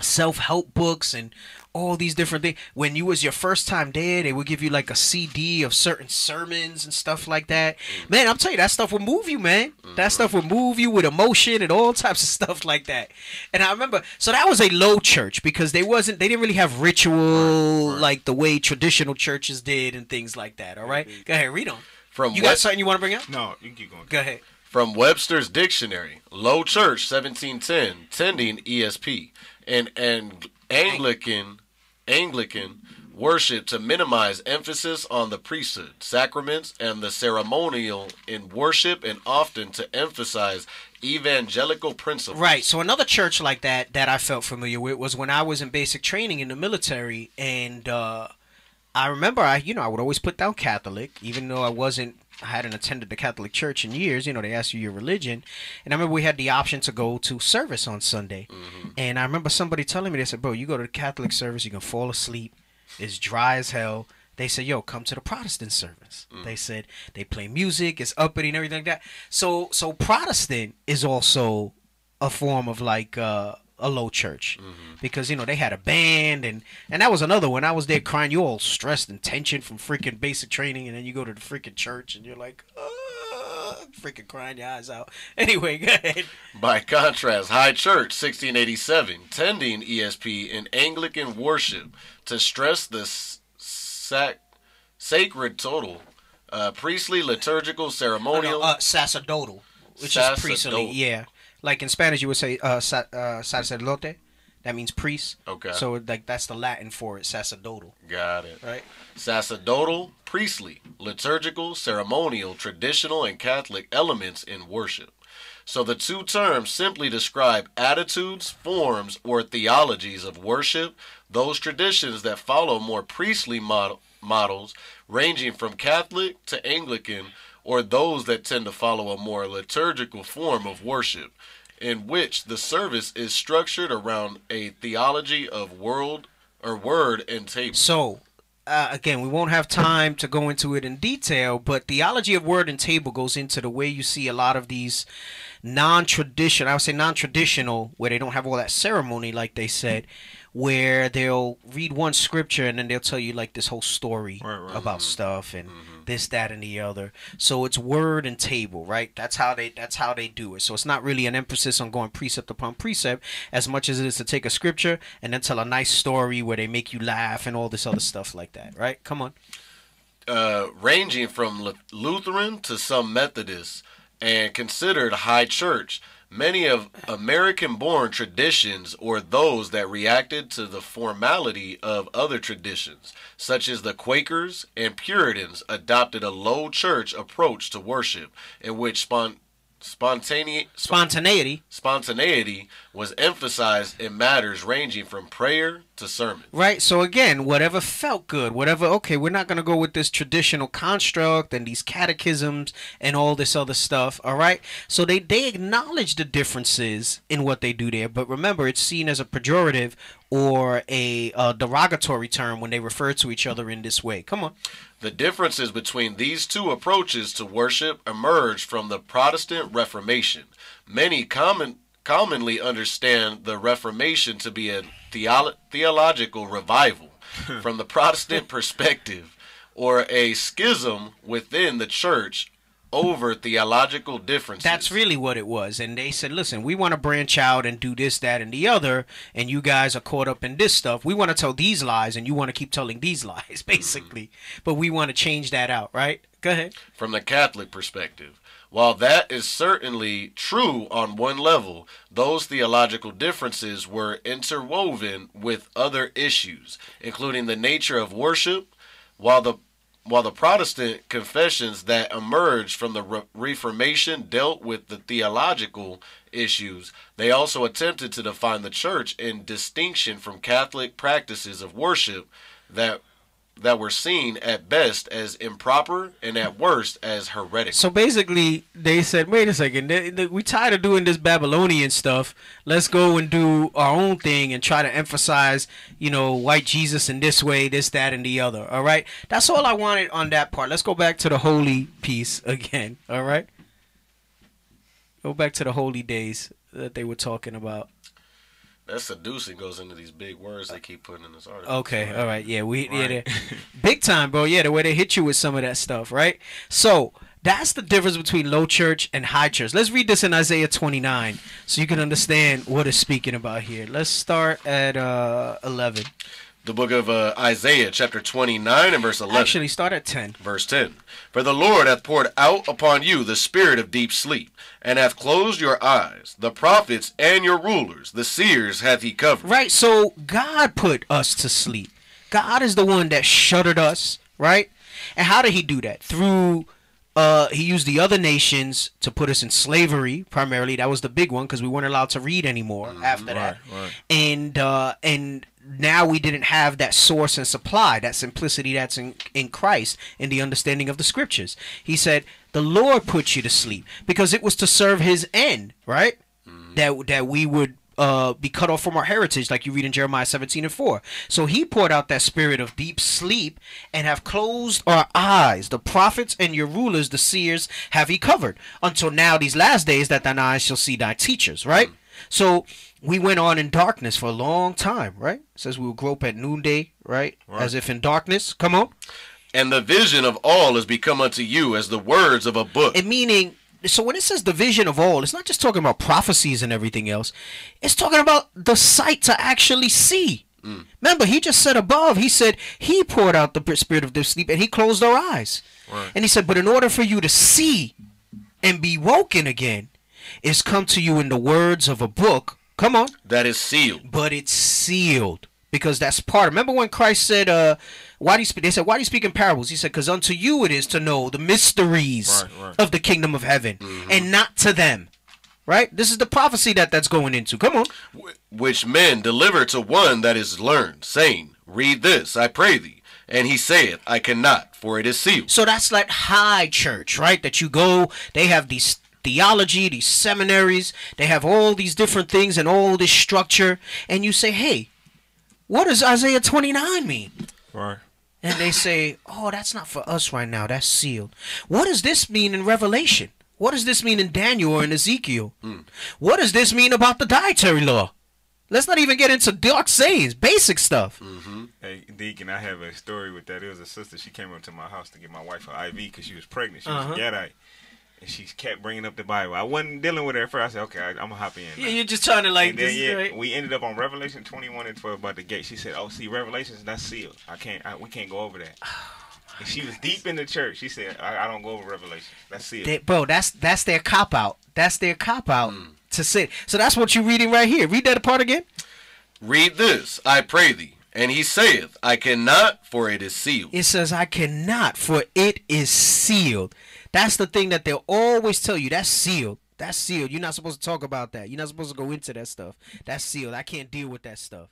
self-help books and all these different things. When you was your first time there, they would give you like a CD of certain sermons and stuff like that. Mm. Man, I'm telling you, that stuff would move you, man. That mm-hmm. stuff would move you with emotion and all types of stuff like that. And I remember, so that was a low church because they wasn't, they didn't really have ritual like the way traditional churches did and things like that. All right, mm-hmm. go ahead, read on. From You got something you want to bring up? No, you can keep going. Go ahead. From Webster's Dictionary, Low Church, 1710, tending ESP, and and Anglican Anglican worship to minimize emphasis on the priesthood, sacraments, and the ceremonial in worship, and often to emphasize evangelical principles. Right. So another church like that that I felt familiar with was when I was in basic training in the military, and uh, I remember I, you know, I would always put down Catholic, even though I wasn't, I hadn't attended the Catholic church in years. You know, they ask you your religion, and I remember we had the option to go to service on Sunday, and I remember somebody telling me they said, "Bro, you go to the Catholic service, you can fall asleep. It's dry as hell." They said, "Yo, come to the Protestant service." They said they play music, it's uppity and everything like that. So, so Protestant is also a form of like uh, a low church because you know they had a band and and that was another one. I was there crying, you all stressed and tension from freaking basic training, and then you go to the freaking church and you're like, uh, freaking crying your eyes out. Anyway, go ahead. By contrast, High Church, 1687, tending ESP in Anglican worship to stress the sac- sacred total Uh, priestly, liturgical, ceremonial. uh, sacerdotal, which is priestly. Sacerdotal. Yeah, like in Spanish you would say uh, sa- uh, sacerdote. That means priest. Okay. So like that's the Latin for it, sacerdotal. Got it. Right. Sacerdotal, priestly, liturgical, ceremonial, traditional, and Catholic elements in worship. So the two terms simply describe attitudes, forms, or theologies of worship, those traditions that follow more priestly model, models, ranging from Catholic to Anglican, or those that tend to follow a more liturgical form of worship, in which the service is structured around a theology of world or word and table. So, uh, again, we won't have time to go into it in detail, but theology of word and table goes into the way you see a lot of these non-traditional, I would say non-traditional, where they don't have all that ceremony, like they said, where they'll read one scripture and then they'll tell you like this whole story about stuff and this, that, and the other. So it's word and table, right? That's how they that's how they do it. So it's not really an emphasis on going precept upon precept as much as it is to take a scripture and then tell a nice story where they make you laugh and all this other stuff like that, right? Come on. uh, ranging from Lu- Lutheran to some Methodists and considered high church. Many of American born traditions or those that reacted to the formality of other traditions, such as the Quakers and Puritans, adopted a low church approach to worship in which spon- spontaneity Spontaneity. spontaneity was emphasized in matters ranging from prayer to sermon. Right. So again, whatever felt good, whatever. Okay, we're not gonna go with this traditional construct and these catechisms and all this other stuff. All right. So they they acknowledge the differences in what they do there, but remember, it's seen as a pejorative or a uh, derogatory term when they refer to each other in this way. Come on. The differences between these two approaches to worship emerged from the Protestant Reformation. Many common, commonly understand the Reformation to be a theolo- theological revival from the Protestant perspective, or a schism within the church over theological differences. That's really what it was. And they said, listen, we want to branch out and do this, that, and the other. And you guys are caught up in this stuff. We want to tell these lies, and you want to keep telling these lies, mm-hmm. basically. But we want to change that out, right? Go ahead. from the Catholic perspective. While that is certainly true on one level, those theological differences were interwoven with other issues, including the nature of worship, while the while the Protestant confessions that emerged from the Re- Reformation dealt with the theological issues, they also attempted to define the church in distinction from Catholic practices of worship that that were seen at best as improper and at worst as heretical. So basically, they said, wait a second, they, they, we tired of doing this Babylonian stuff. Let's go and do our own thing and try to emphasize, you know, white Jesus in this way, this, that, and the other. All right? That's all I wanted on that part. Let's go back to the holy piece again. All right? Go back to the holy days that they were talking about. That seducing goes into these big words they keep putting in this article. Okay, all right, yeah, we yeah, Right. they- big time, bro. Yeah, the way they hit you with some of that stuff, right? So that's the difference between low church and high church. Let's read this in Isaiah 29, so you can understand what it's speaking about here. Let's start at uh 11. The book of uh, Isaiah, chapter 29 and verse 11. Actually, start at 10. Verse 10 For the Lord hath poured out upon you the spirit of deep sleep, and hath closed your eyes. The prophets and your rulers, the seers hath he covered. Right, so God put us to sleep. God is the one that shuttered us, right? And how did he do that? Through uh he used the other nations to put us in slavery primarily. That was the big one because we weren't allowed to read anymore after that. And uh and now we didn't have that source and supply, that simplicity that's in, in Christ in the understanding of the scriptures. He said, The Lord put you to sleep because it was to serve his end, right? That that we would uh, be cut off from our heritage, like you read in Jeremiah 17 and 4. So he poured out that spirit of deep sleep and have closed our eyes. The prophets and your rulers, the seers, have he covered until now, these last days, that thine eyes shall see thy teachers, right? So we went on in darkness for a long time, right? It says we will grope at noonday, right? As if in darkness. Come on. And the vision of all is become unto you as the words of a book. And meaning, so when it says the vision of all, it's not just talking about prophecies and everything else. It's talking about the sight to actually see, Remember, he just said above, he said he poured out the spirit of deep sleep and he closed our eyes. And he said, but in order for you to see and be woken again, it's come to you in the words of a book. Come on. That is sealed. But it's sealed because that's part. Remember when Christ said, uh, why do you speak? They said, why do you speak in parables? He said, because unto you it is to know the mysteries Right, right. of the kingdom of heaven mm-hmm. and not to them. Right? This is the prophecy that that's going into. Come on. which men deliver to one that is learned, saying, Read this, I pray thee. And he saith, I cannot, for it is sealed. So that's like high church, right? That you go, they have these theology, these seminaries, they have all these different things and all this structure, and you say, hey, what does Isaiah 29 mean? Right. And they say, oh, that's not for us right now, that's sealed. What does this mean in Revelation? What does this mean in Daniel or in Ezekiel? What does this mean about the dietary law? Let's not even get into dark sayings, basic stuff. Hey, Deacon, I have a story with that. It was a sister. She came up to my house to get my wife an IV because she was pregnant. She was Uh-huh. a Gadite. And she kept bringing up the Bible. I wasn't dealing with her at first. I said, okay, I, I'm going to hop in. Yeah, now." you're just trying to like and then, this, yeah, right? we ended up on Revelation 21 and 12 about the gate. She said, "Oh, see, Revelations that's sealed. I can't. I, we can't go over that." Oh, and she was deep in the church. She said, "I, I don't go over Revelation. That's sealed." They- bro, that's that's their cop out. That's their cop out hmm. to say. So that's what you're reading right here. Read that part again. Read this, I pray thee. And he saith, I cannot, for it is sealed. It says, "I cannot, for it is sealed." That's the thing that they'll always tell you. That's sealed. That's sealed. You're not supposed to talk about that. You're not supposed to go into that stuff. That's sealed. I can't deal with that stuff.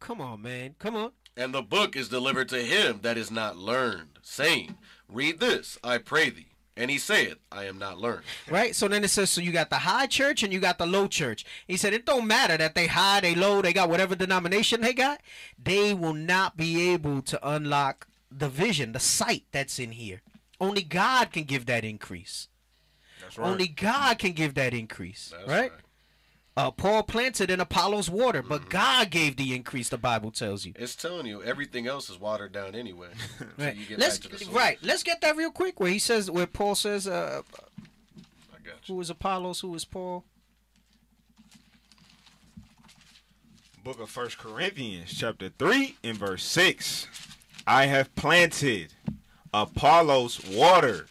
Come on, man. Come on. And the book is delivered to him that is not learned, saying, Read this, I pray thee. And he saith, I am not learned. Right? So then it says, so you got the high church and you got the low church. He said, it don't matter that they high, they low, they got whatever denomination they got. They will not be able to unlock the vision, the sight that's in here. Only God can give that increase. That's right. Only God can give that increase. That's right? Uh, Paul planted in Apollos water, but God gave the increase, the Bible tells you. It's telling you everything else is watered down anyway. Right. you get Let's back to the right. Let's get that real quick. Where he says, where Paul says, uh, I got you. who is Apollos, who is Paul? Book of First Corinthians, chapter three, and verse six. I have planted, Apollos water,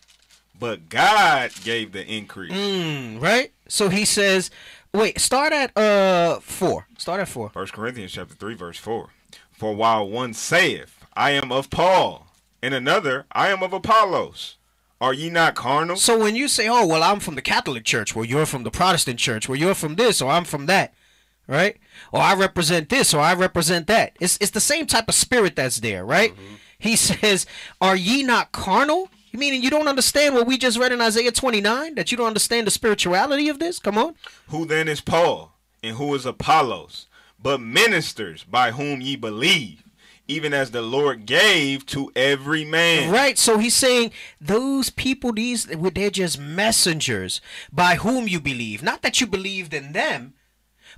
but God gave the increase. Mm, right. So he says, wait, start at uh four. Start at four. First Corinthians chapter three, verse four. For while one saith, I am of Paul, and another, I am of Apollos. Are ye not carnal? So when you say, oh well, I'm from the Catholic Church, well you're from the Protestant Church, well you're from this, or I'm from that, right? Or I represent this, or I represent that. It's it's the same type of spirit that's there, right? He says, are ye not carnal? Meaning you don't understand what we just read in Isaiah 29? That you don't understand the spirituality of this? Come on. Who then is Paul, and who is Apollos, but ministers by whom ye believe, even as the Lord gave to every man. Right. So he's saying those people, these they're just messengers by whom you believe. Not that you believed in them,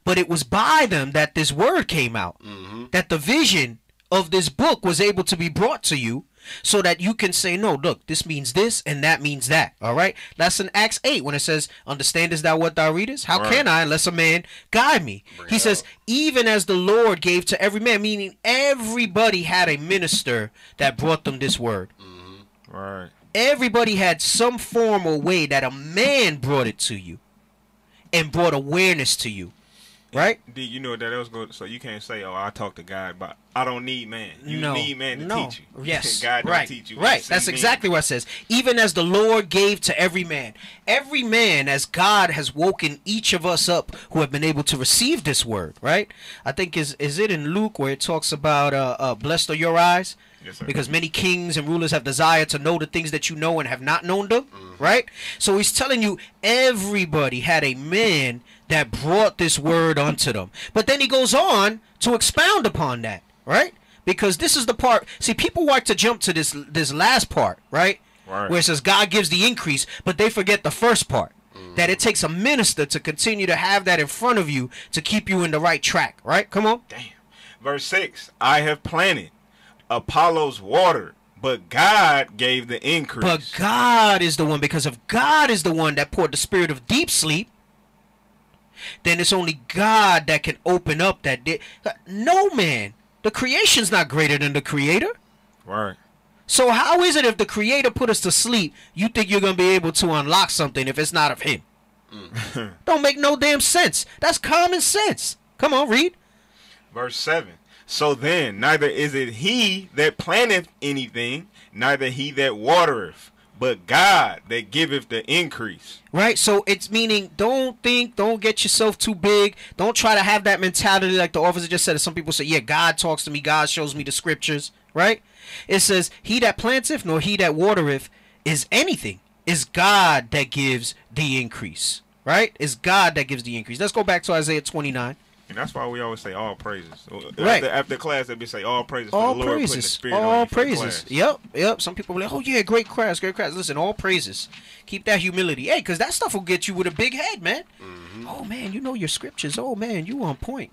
but it was by them that this word came out. Mm-hmm. That the vision of this book was able to be brought to you so that you can say, no, look, this means this and that means that. All right. That's in Acts 8 when it says, Understandest thou what thou readest? How Right. can I unless a man guide me? he says, even as the Lord gave to every man, meaning everybody had a minister that brought them this word Right. everybody had some form or way that a man brought it to you and brought awareness to you right Did you know that was good? So you can't say, "Oh, I talk to God," but I don't need man. You no need man to no. teach you. yes God right teach you. right that's exactly what it says even as the lord gave to every man every man as god has woken each of us up who have been able to receive this word right i think is is it in luke where it talks about uh, uh blessed are your eyes Yes, because many kings and rulers have desired to know the things that you know and have not known them mm-hmm. right? So he's telling you everybody had a man that brought this word unto them. But then he goes on to expound upon that right? Because this is the part see people like to jump to this this last part right? Right. where it says god gives the increase but they forget the first part. Mm-hmm. That it takes a minister to continue to have that in front of you to keep you in the right track right? Come on. Damn. Verse six. I have planted, Apollos water, but God gave the increase. But God is the one, because if God is the one that poured the spirit of deep sleep, then it's only God that can open up that. Di- no man, the creation's not greater than the creator. Right. So how is it if the creator put us to sleep, you think you're gonna be able to unlock something if it's not of him? Mm. Don't make no damn sense. That's common sense. Come on, read. Verse 7. So then, neither is it he that planteth anything, neither he that watereth, but God that giveth the increase. Right? So it's meaning don't think, don't get yourself too big. Don't try to have that mentality like the officer just said. Some people say, yeah, God talks to me, God shows me the scriptures. Right? It says, he that planteth nor he that watereth is anything. Is God that gives the increase. Right? It's God that gives the increase. Let's go back to Isaiah 29. And that's why we always say all praises. Right. After, after class, they be say all praises for all the Lord putting the praises. spirit all you praises. yep yep. Some people be like oh yeah great class great class. Listen all praises. Keep that humility. Hey because that stuff will get you with a big head man. Oh man you know your scriptures. Oh man you on point.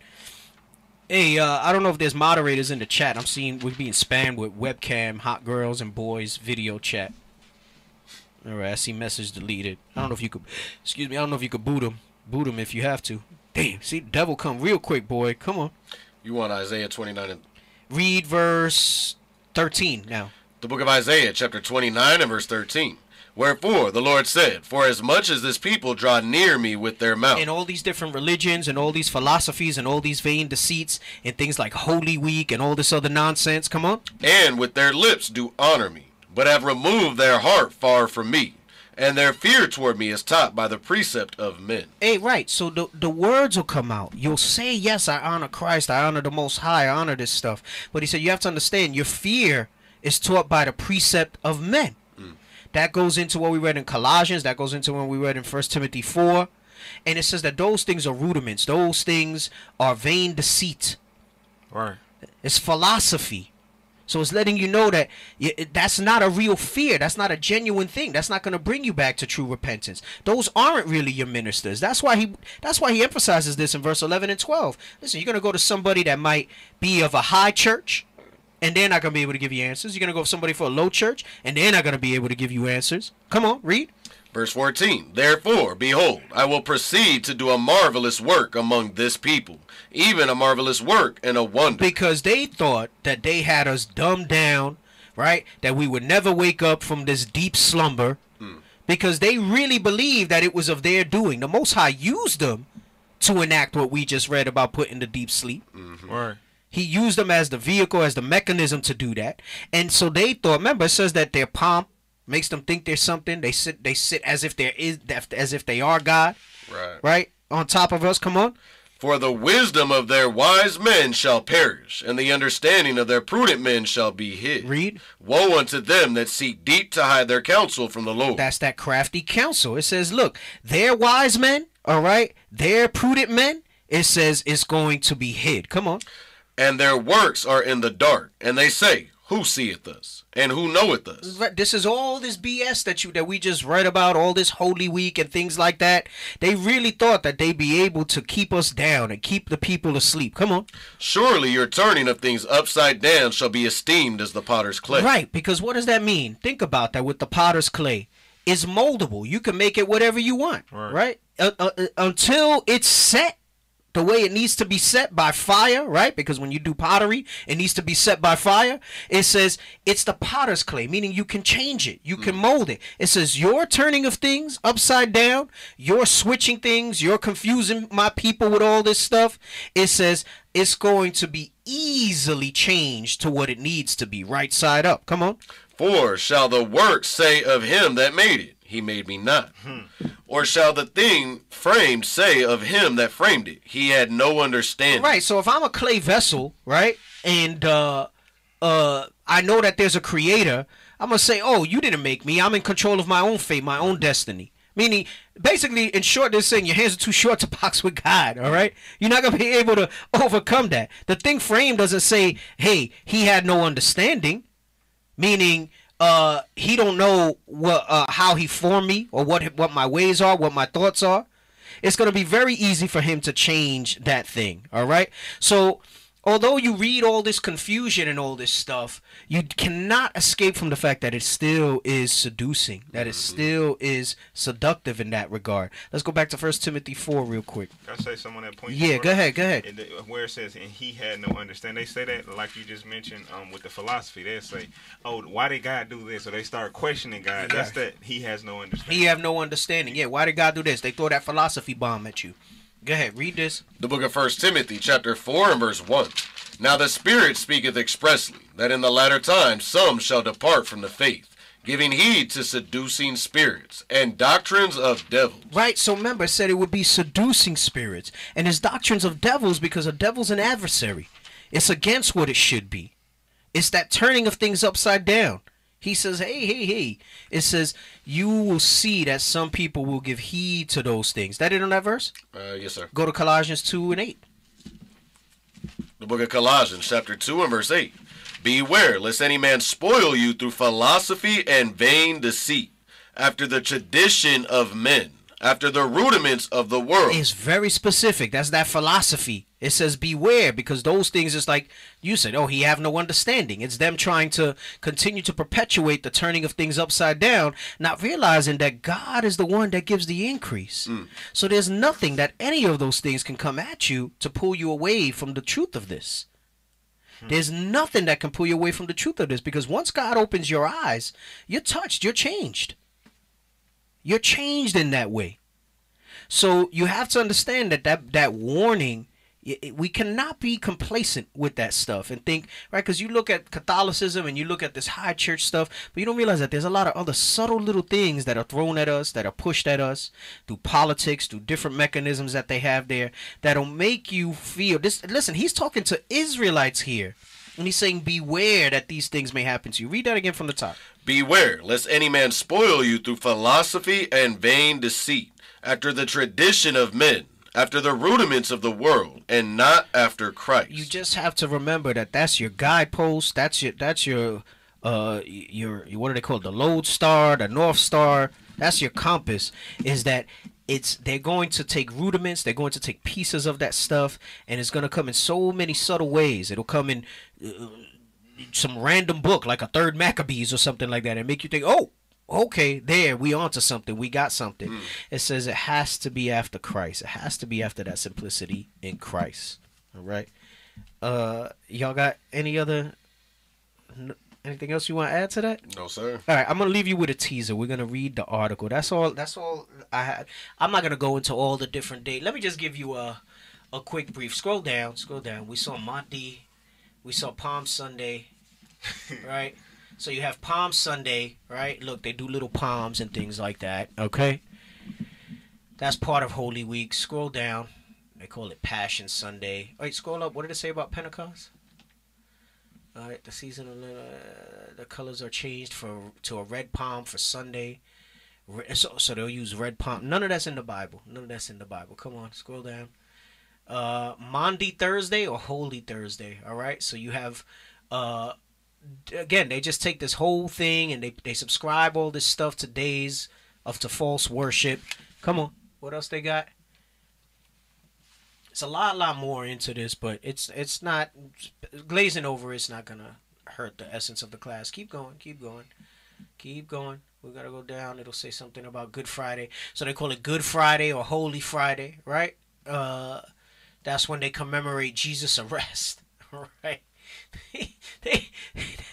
Hey uh i don't know if there's moderators in the chat. I'm seeing we're being spammed with webcam hot girls and boys video chat. All right i see message deleted. I don't know if you could excuse me i don't know if you could boot them boot them if you have to damn see the devil come real quick boy come on You want Isaiah 29 and read verse 13 now the book of Isaiah, chapter 29 and verse 13. Wherefore the Lord said, For as much as this people draw near me with their mouth, and all these different religions and all these philosophies and all these vain deceits and things like Holy Week and all this other nonsense. Come on. and with their lips do honor me, but have removed their heart far from me, and their fear toward me is taught by the precept of men. Hey, right. So the the words will come out. You'll say, "Yes, I honor Christ. I honor the Most High. I honor this stuff." But he said, you have to understand, your fear is taught by the precept of men. Hmm. That goes into what we read in Colossians. That goes into what we read in First Timothy four, and it says that those things are rudiments. Those things are vain deceit. Right. It's philosophy. So it's letting you know that that's not a real fear. That's not a genuine thing. That's not going to bring you back to true repentance. Those aren't really your ministers. That's why he that's why he emphasizes this in verse 11 and 12. Listen, you're going to go to somebody that might be of a high church and they're not going to be able to give you answers. You're going to go to somebody for a low church and they're not going to be able to give you answers. Come on, read. Verse 14 Therefore, behold, I will proceed to do a marvelous work among this people, even a marvelous work and a wonder. because they thought that they had us dumbed down, right? That we would never wake up from this deep slumber, hmm. because they really believed that it was of their doing. The Most High used them to enact what we just read about putting to deep sleep. Mm-hmm. Right. He used them as the vehicle, as the mechanism to do that. And so they thought. Remember, it says that their pomp makes them think there's something. They sit, they sit as if there is, as if they are God, Right. right? On top of us. Come on. For the wisdom of their wise men shall perish, and the understanding of their prudent men shall be hid. Read. Woe unto them that seek deep to hide their counsel from the Lord. That's that crafty counsel. It says, look, they're wise men, all right? They're prudent men. It says it's going to be hid. Come on. and their works are in the dark, and they say, Who seeth us? And who knoweth us? This is all this BS that you that we just read about, all this Holy Week and things like that. They really thought that they'd be able to keep us down and keep the people asleep. Come on. Surely your turning of things upside down shall be esteemed as the potter's clay. Right, because what does that mean? Think about that with the potter's clay. It's moldable. You can make it whatever you want, right? Uh, uh, uh, until it's set the way it needs to be set by fire, right? Because when you do pottery, it needs to be set by fire. It says it's the potter's clay, meaning you can change it, you can mm. mold it. It says your turning of things upside down, you're switching things, you're confusing my people with all this stuff. It says it's going to be easily changed to what it needs to be, right side up. Come on. For shall the work say of him that made it, He made me not? Or shall the thing framed say of him that framed it, He had no understanding? Right. So if I'm a clay vessel, right, and uh, uh, I know that there's a creator, I'm gonna say, "Oh, you didn't make me. I'm in control of my own fate, my own destiny." Meaning, basically, in short, they're saying your hands are too short to box with God. All right, you're not gonna be able to overcome that. The thing framed doesn't say, "Hey, he had no understanding," meaning uh he don't know what uh how he formed me or what what my ways are what my thoughts are. It's to be very easy for him to change that thing all right? So although you read all this confusion and all this stuff, you cannot escape from the fact that it still is seducing, that it still is seductive in that regard. Let's go back to First Timothy four real quick. Can I say someone on that point? Yeah, Jordan? go ahead, go ahead. And the- where it says, and he had no understanding. They say that, like you just mentioned, um, with the philosophy. They say, oh, why did God do this? So they start questioning God. That's that he has no understanding. He have no understanding. Yeah, why did God do this? They throw that philosophy bomb at you. Go ahead, read this. The book of First Timothy, chapter 4 and verse 1. Now the Spirit speaketh expressly, that in the latter times some shall depart from the faith, giving heed to seducing spirits and doctrines of devils. Right, so remember, it said it would be seducing spirits. And his doctrines of devils because a devil's an adversary. It's against what it should be. It's that turning of things upside down. He says, hey, hey, hey. It says, you will see that some people will give heed to those things. That it on that verse? Uh, yes, sir. Go to Colossians 2 and 8. The book of Colossians, chapter 2 and verse 8. Beware lest any man spoil you through philosophy and vain deceit, after the tradition of men, after the rudiments of the world. It's very specific. That's that philosophy. It says beware because those things is like you said, oh, he have no understanding. It's them trying to continue to perpetuate the turning of things upside down, not realizing that God is the one that gives the increase. Mm. So there's nothing that any of those things can come at you to pull you away from the truth of this. Hmm. There's nothing that can pull you away from the truth of this because once God opens your eyes, you're touched, you're changed. You're changed in that way. So you have to understand that that, that warning, we cannot be complacent with that stuff and think, right? Because you look at Catholicism and you look at this high church stuff, but you don't realize that there's a lot of other subtle little things that are thrown at us, that are pushed at us through politics, through different mechanisms that they have there that'll make you feel this. Listen, he's talking to Israelites here. And he's saying, beware that these things may happen to you. Read that again from the top. Beware lest any man spoil you through philosophy and vain deceit, after the tradition of men, after the rudiments of the world, and not after Christ. you just have to remember that that's your guidepost. That's your that's your uh your what do they call it? The lodestar, the north star. That's your compass. Is that it's they're going to take rudiments. They're going to take pieces of that stuff, and it's going to come in so many subtle ways. It'll come in uh, some random book like a third Maccabees or something like that, and make you think, oh. Okay, there we onto something. We got something. It says it has to be after Christ. It has to be after that simplicity in Christ. All right. Uh, y'all got any other n- anything else you want to add to that? No, sir. All right, I'm gonna leave you with a teaser. We're gonna read the article. That's all. That's all I had. I'm not gonna go into all the different dates. Let me just give you a a quick brief. Scroll down. Scroll down. We saw Maundy. We saw Palm Sunday. right. So you have Palm Sunday. Right. Look, they do little palms and things like that. Okay. That's part of Holy Week. Scroll down. They call it Passion Sunday. All right, scroll up. What did it say about Pentecost? All right, the season uh, the colors are changed for to a red palm for Sunday. So, so they'll use red palm. None of that's in the Bible. None of that's in the Bible. Come on, scroll down. Uh, Maundy Thursday or Holy Thursday. All right, so you have uh, again they just take this whole thing and they they subscribe all this stuff to days of to false worship. Come on, what else they got? It's a lot, lot more into this, but it's it's not glazing over. It's not gonna hurt the essence of the class. Keep going, keep going, keep going. We gotta go down. It'll say something about Good Friday, so they call it Good Friday or Holy Friday, right? Uh, that's when they commemorate Jesus' arrest, right? they,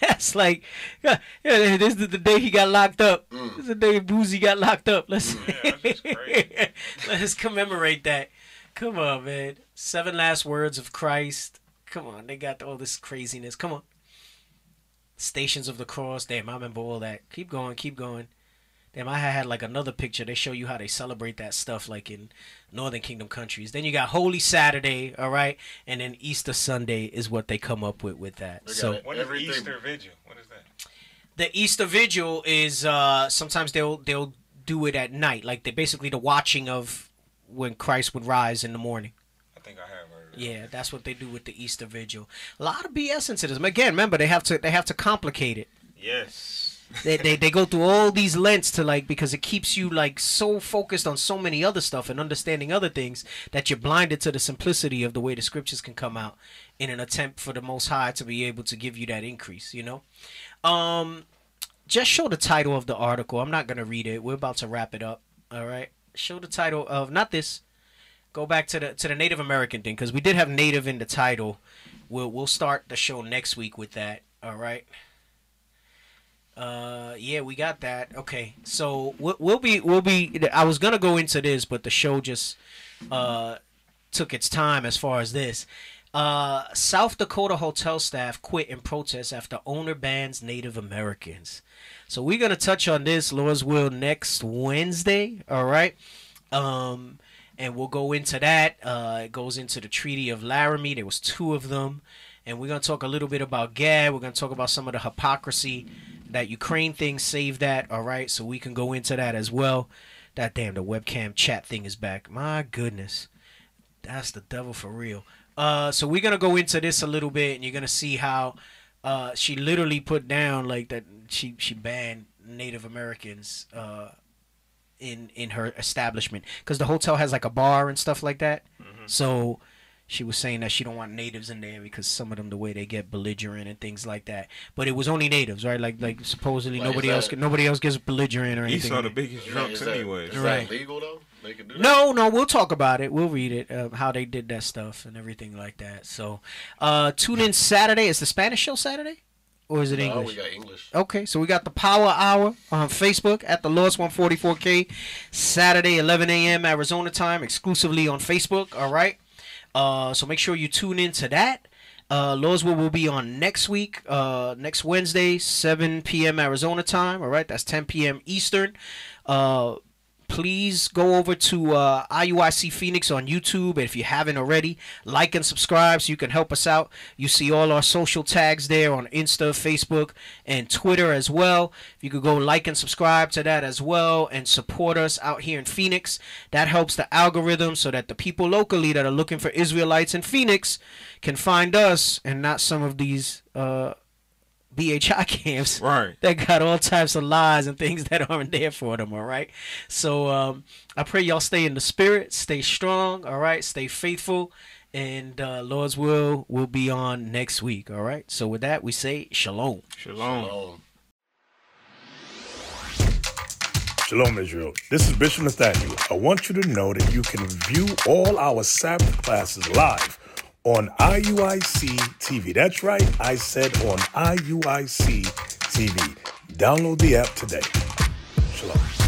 that's like, yeah, yeah, this is the day he got locked up. This is the day Boozy got locked up. Let's let's commemorate that. Come on, man. Seven last words of Christ. Come on, they got all this craziness. Come on. Stations of the Cross. Damn, I remember all that. Keep going, keep going. Damn, I had like another picture. They show you how they celebrate that stuff, like in Northern Kingdom countries. Then you got Holy Saturday, all right, and then Easter Sunday is what they come up with with that. So what is Easter Vigil? What is that? the Easter Vigil is uh sometimes they'll they'll do it at night, like they basically the watching of when Christ would rise in the morning. I think I have heard. Yeah, that's what they do with the Easter Vigil. A lot of BS into this. Again, remember they have to they have to complicate it. Yes. They, they they go through all these lengths to like because it keeps you like so focused on so many other stuff and understanding other things that you're blinded to the simplicity of the way the scriptures can come out in an attempt for the Most High to be able to give you that increase. You know, um, just show the title of the article. I'm not gonna read it. We're about to wrap it up. All right, show the title of not this. Go back to the to the Native American thing because we did have Native in the title. We'll we'll start the show next week with that. All right. Uh, yeah, we got that. Okay, so we'll, we'll be we'll be. I was gonna go into this, but the show just uh took its time as far as this. Uh, South Dakota hotel staff quit in protest after owner bans Native Americans. So we're gonna touch on this, Lord's will, next Wednesday. All right. Um, and we'll go into that. Uh, it goes into the Treaty of Laramie. There was two of them, and we're gonna talk a little bit about Gad. We're gonna talk about some of the hypocrisy that Ukraine thing. Save that. All right, so we can go into that as well. That damn the webcam chat thing is back. My goodness, that's the devil for real. Uh, so we're gonna go into this a little bit, and you're gonna see how uh, she literally put down like that. She she banned Native Americans uh, in in her establishment because the hotel has like a bar and stuff like that. So she was saying that she don't want natives in there because some of them the way they get belligerent and things like that. But it was only natives, right? Like like supposedly Like, nobody else that- nobody else gets belligerent or anything. Esau the biggest drunks is that, anyway. Is Right. legal though? They can do that. No, no, we'll talk about it. We'll read it, uh, how they did that stuff and everything like that. So, uh, tune in Saturday. Is the Spanish show Saturday, or is it No, English? we got English. Okay, so we got the Power Hour on Facebook at the Lost 144K, Saturday 11 a.m. Arizona time, exclusively on Facebook. All right, uh, so make sure you tune in to that. Uh, will be on next week, uh, next Wednesday, 7 p.m. Arizona time. All right, that's 10 p.m. Eastern. Uh, please go over to uh, IUIC Phoenix on YouTube. And if you haven't already, like and subscribe so you can help us out. You see all our social tags there on Insta, Facebook, and Twitter as well. If you could go like and subscribe to that as well and support us out here in Phoenix, that helps the algorithm so that the people locally that are looking for Israelites in Phoenix can find us and not some of these. Uh, BHI camps Right. that got all types of lies and things that aren't there for them. All right. So um, I pray y'all stay in the spirit, stay strong. All right. Stay faithful. And uh, Lord's will will be on next week. All right. So with that, we say shalom. Shalom. Um, Shalom, Israel. This is Bishop Nathaniel. I want you to know that you can view all our Sabbath classes live on IUIC TV. That's right, I said on IUIC TV. Download the app today. Shalom.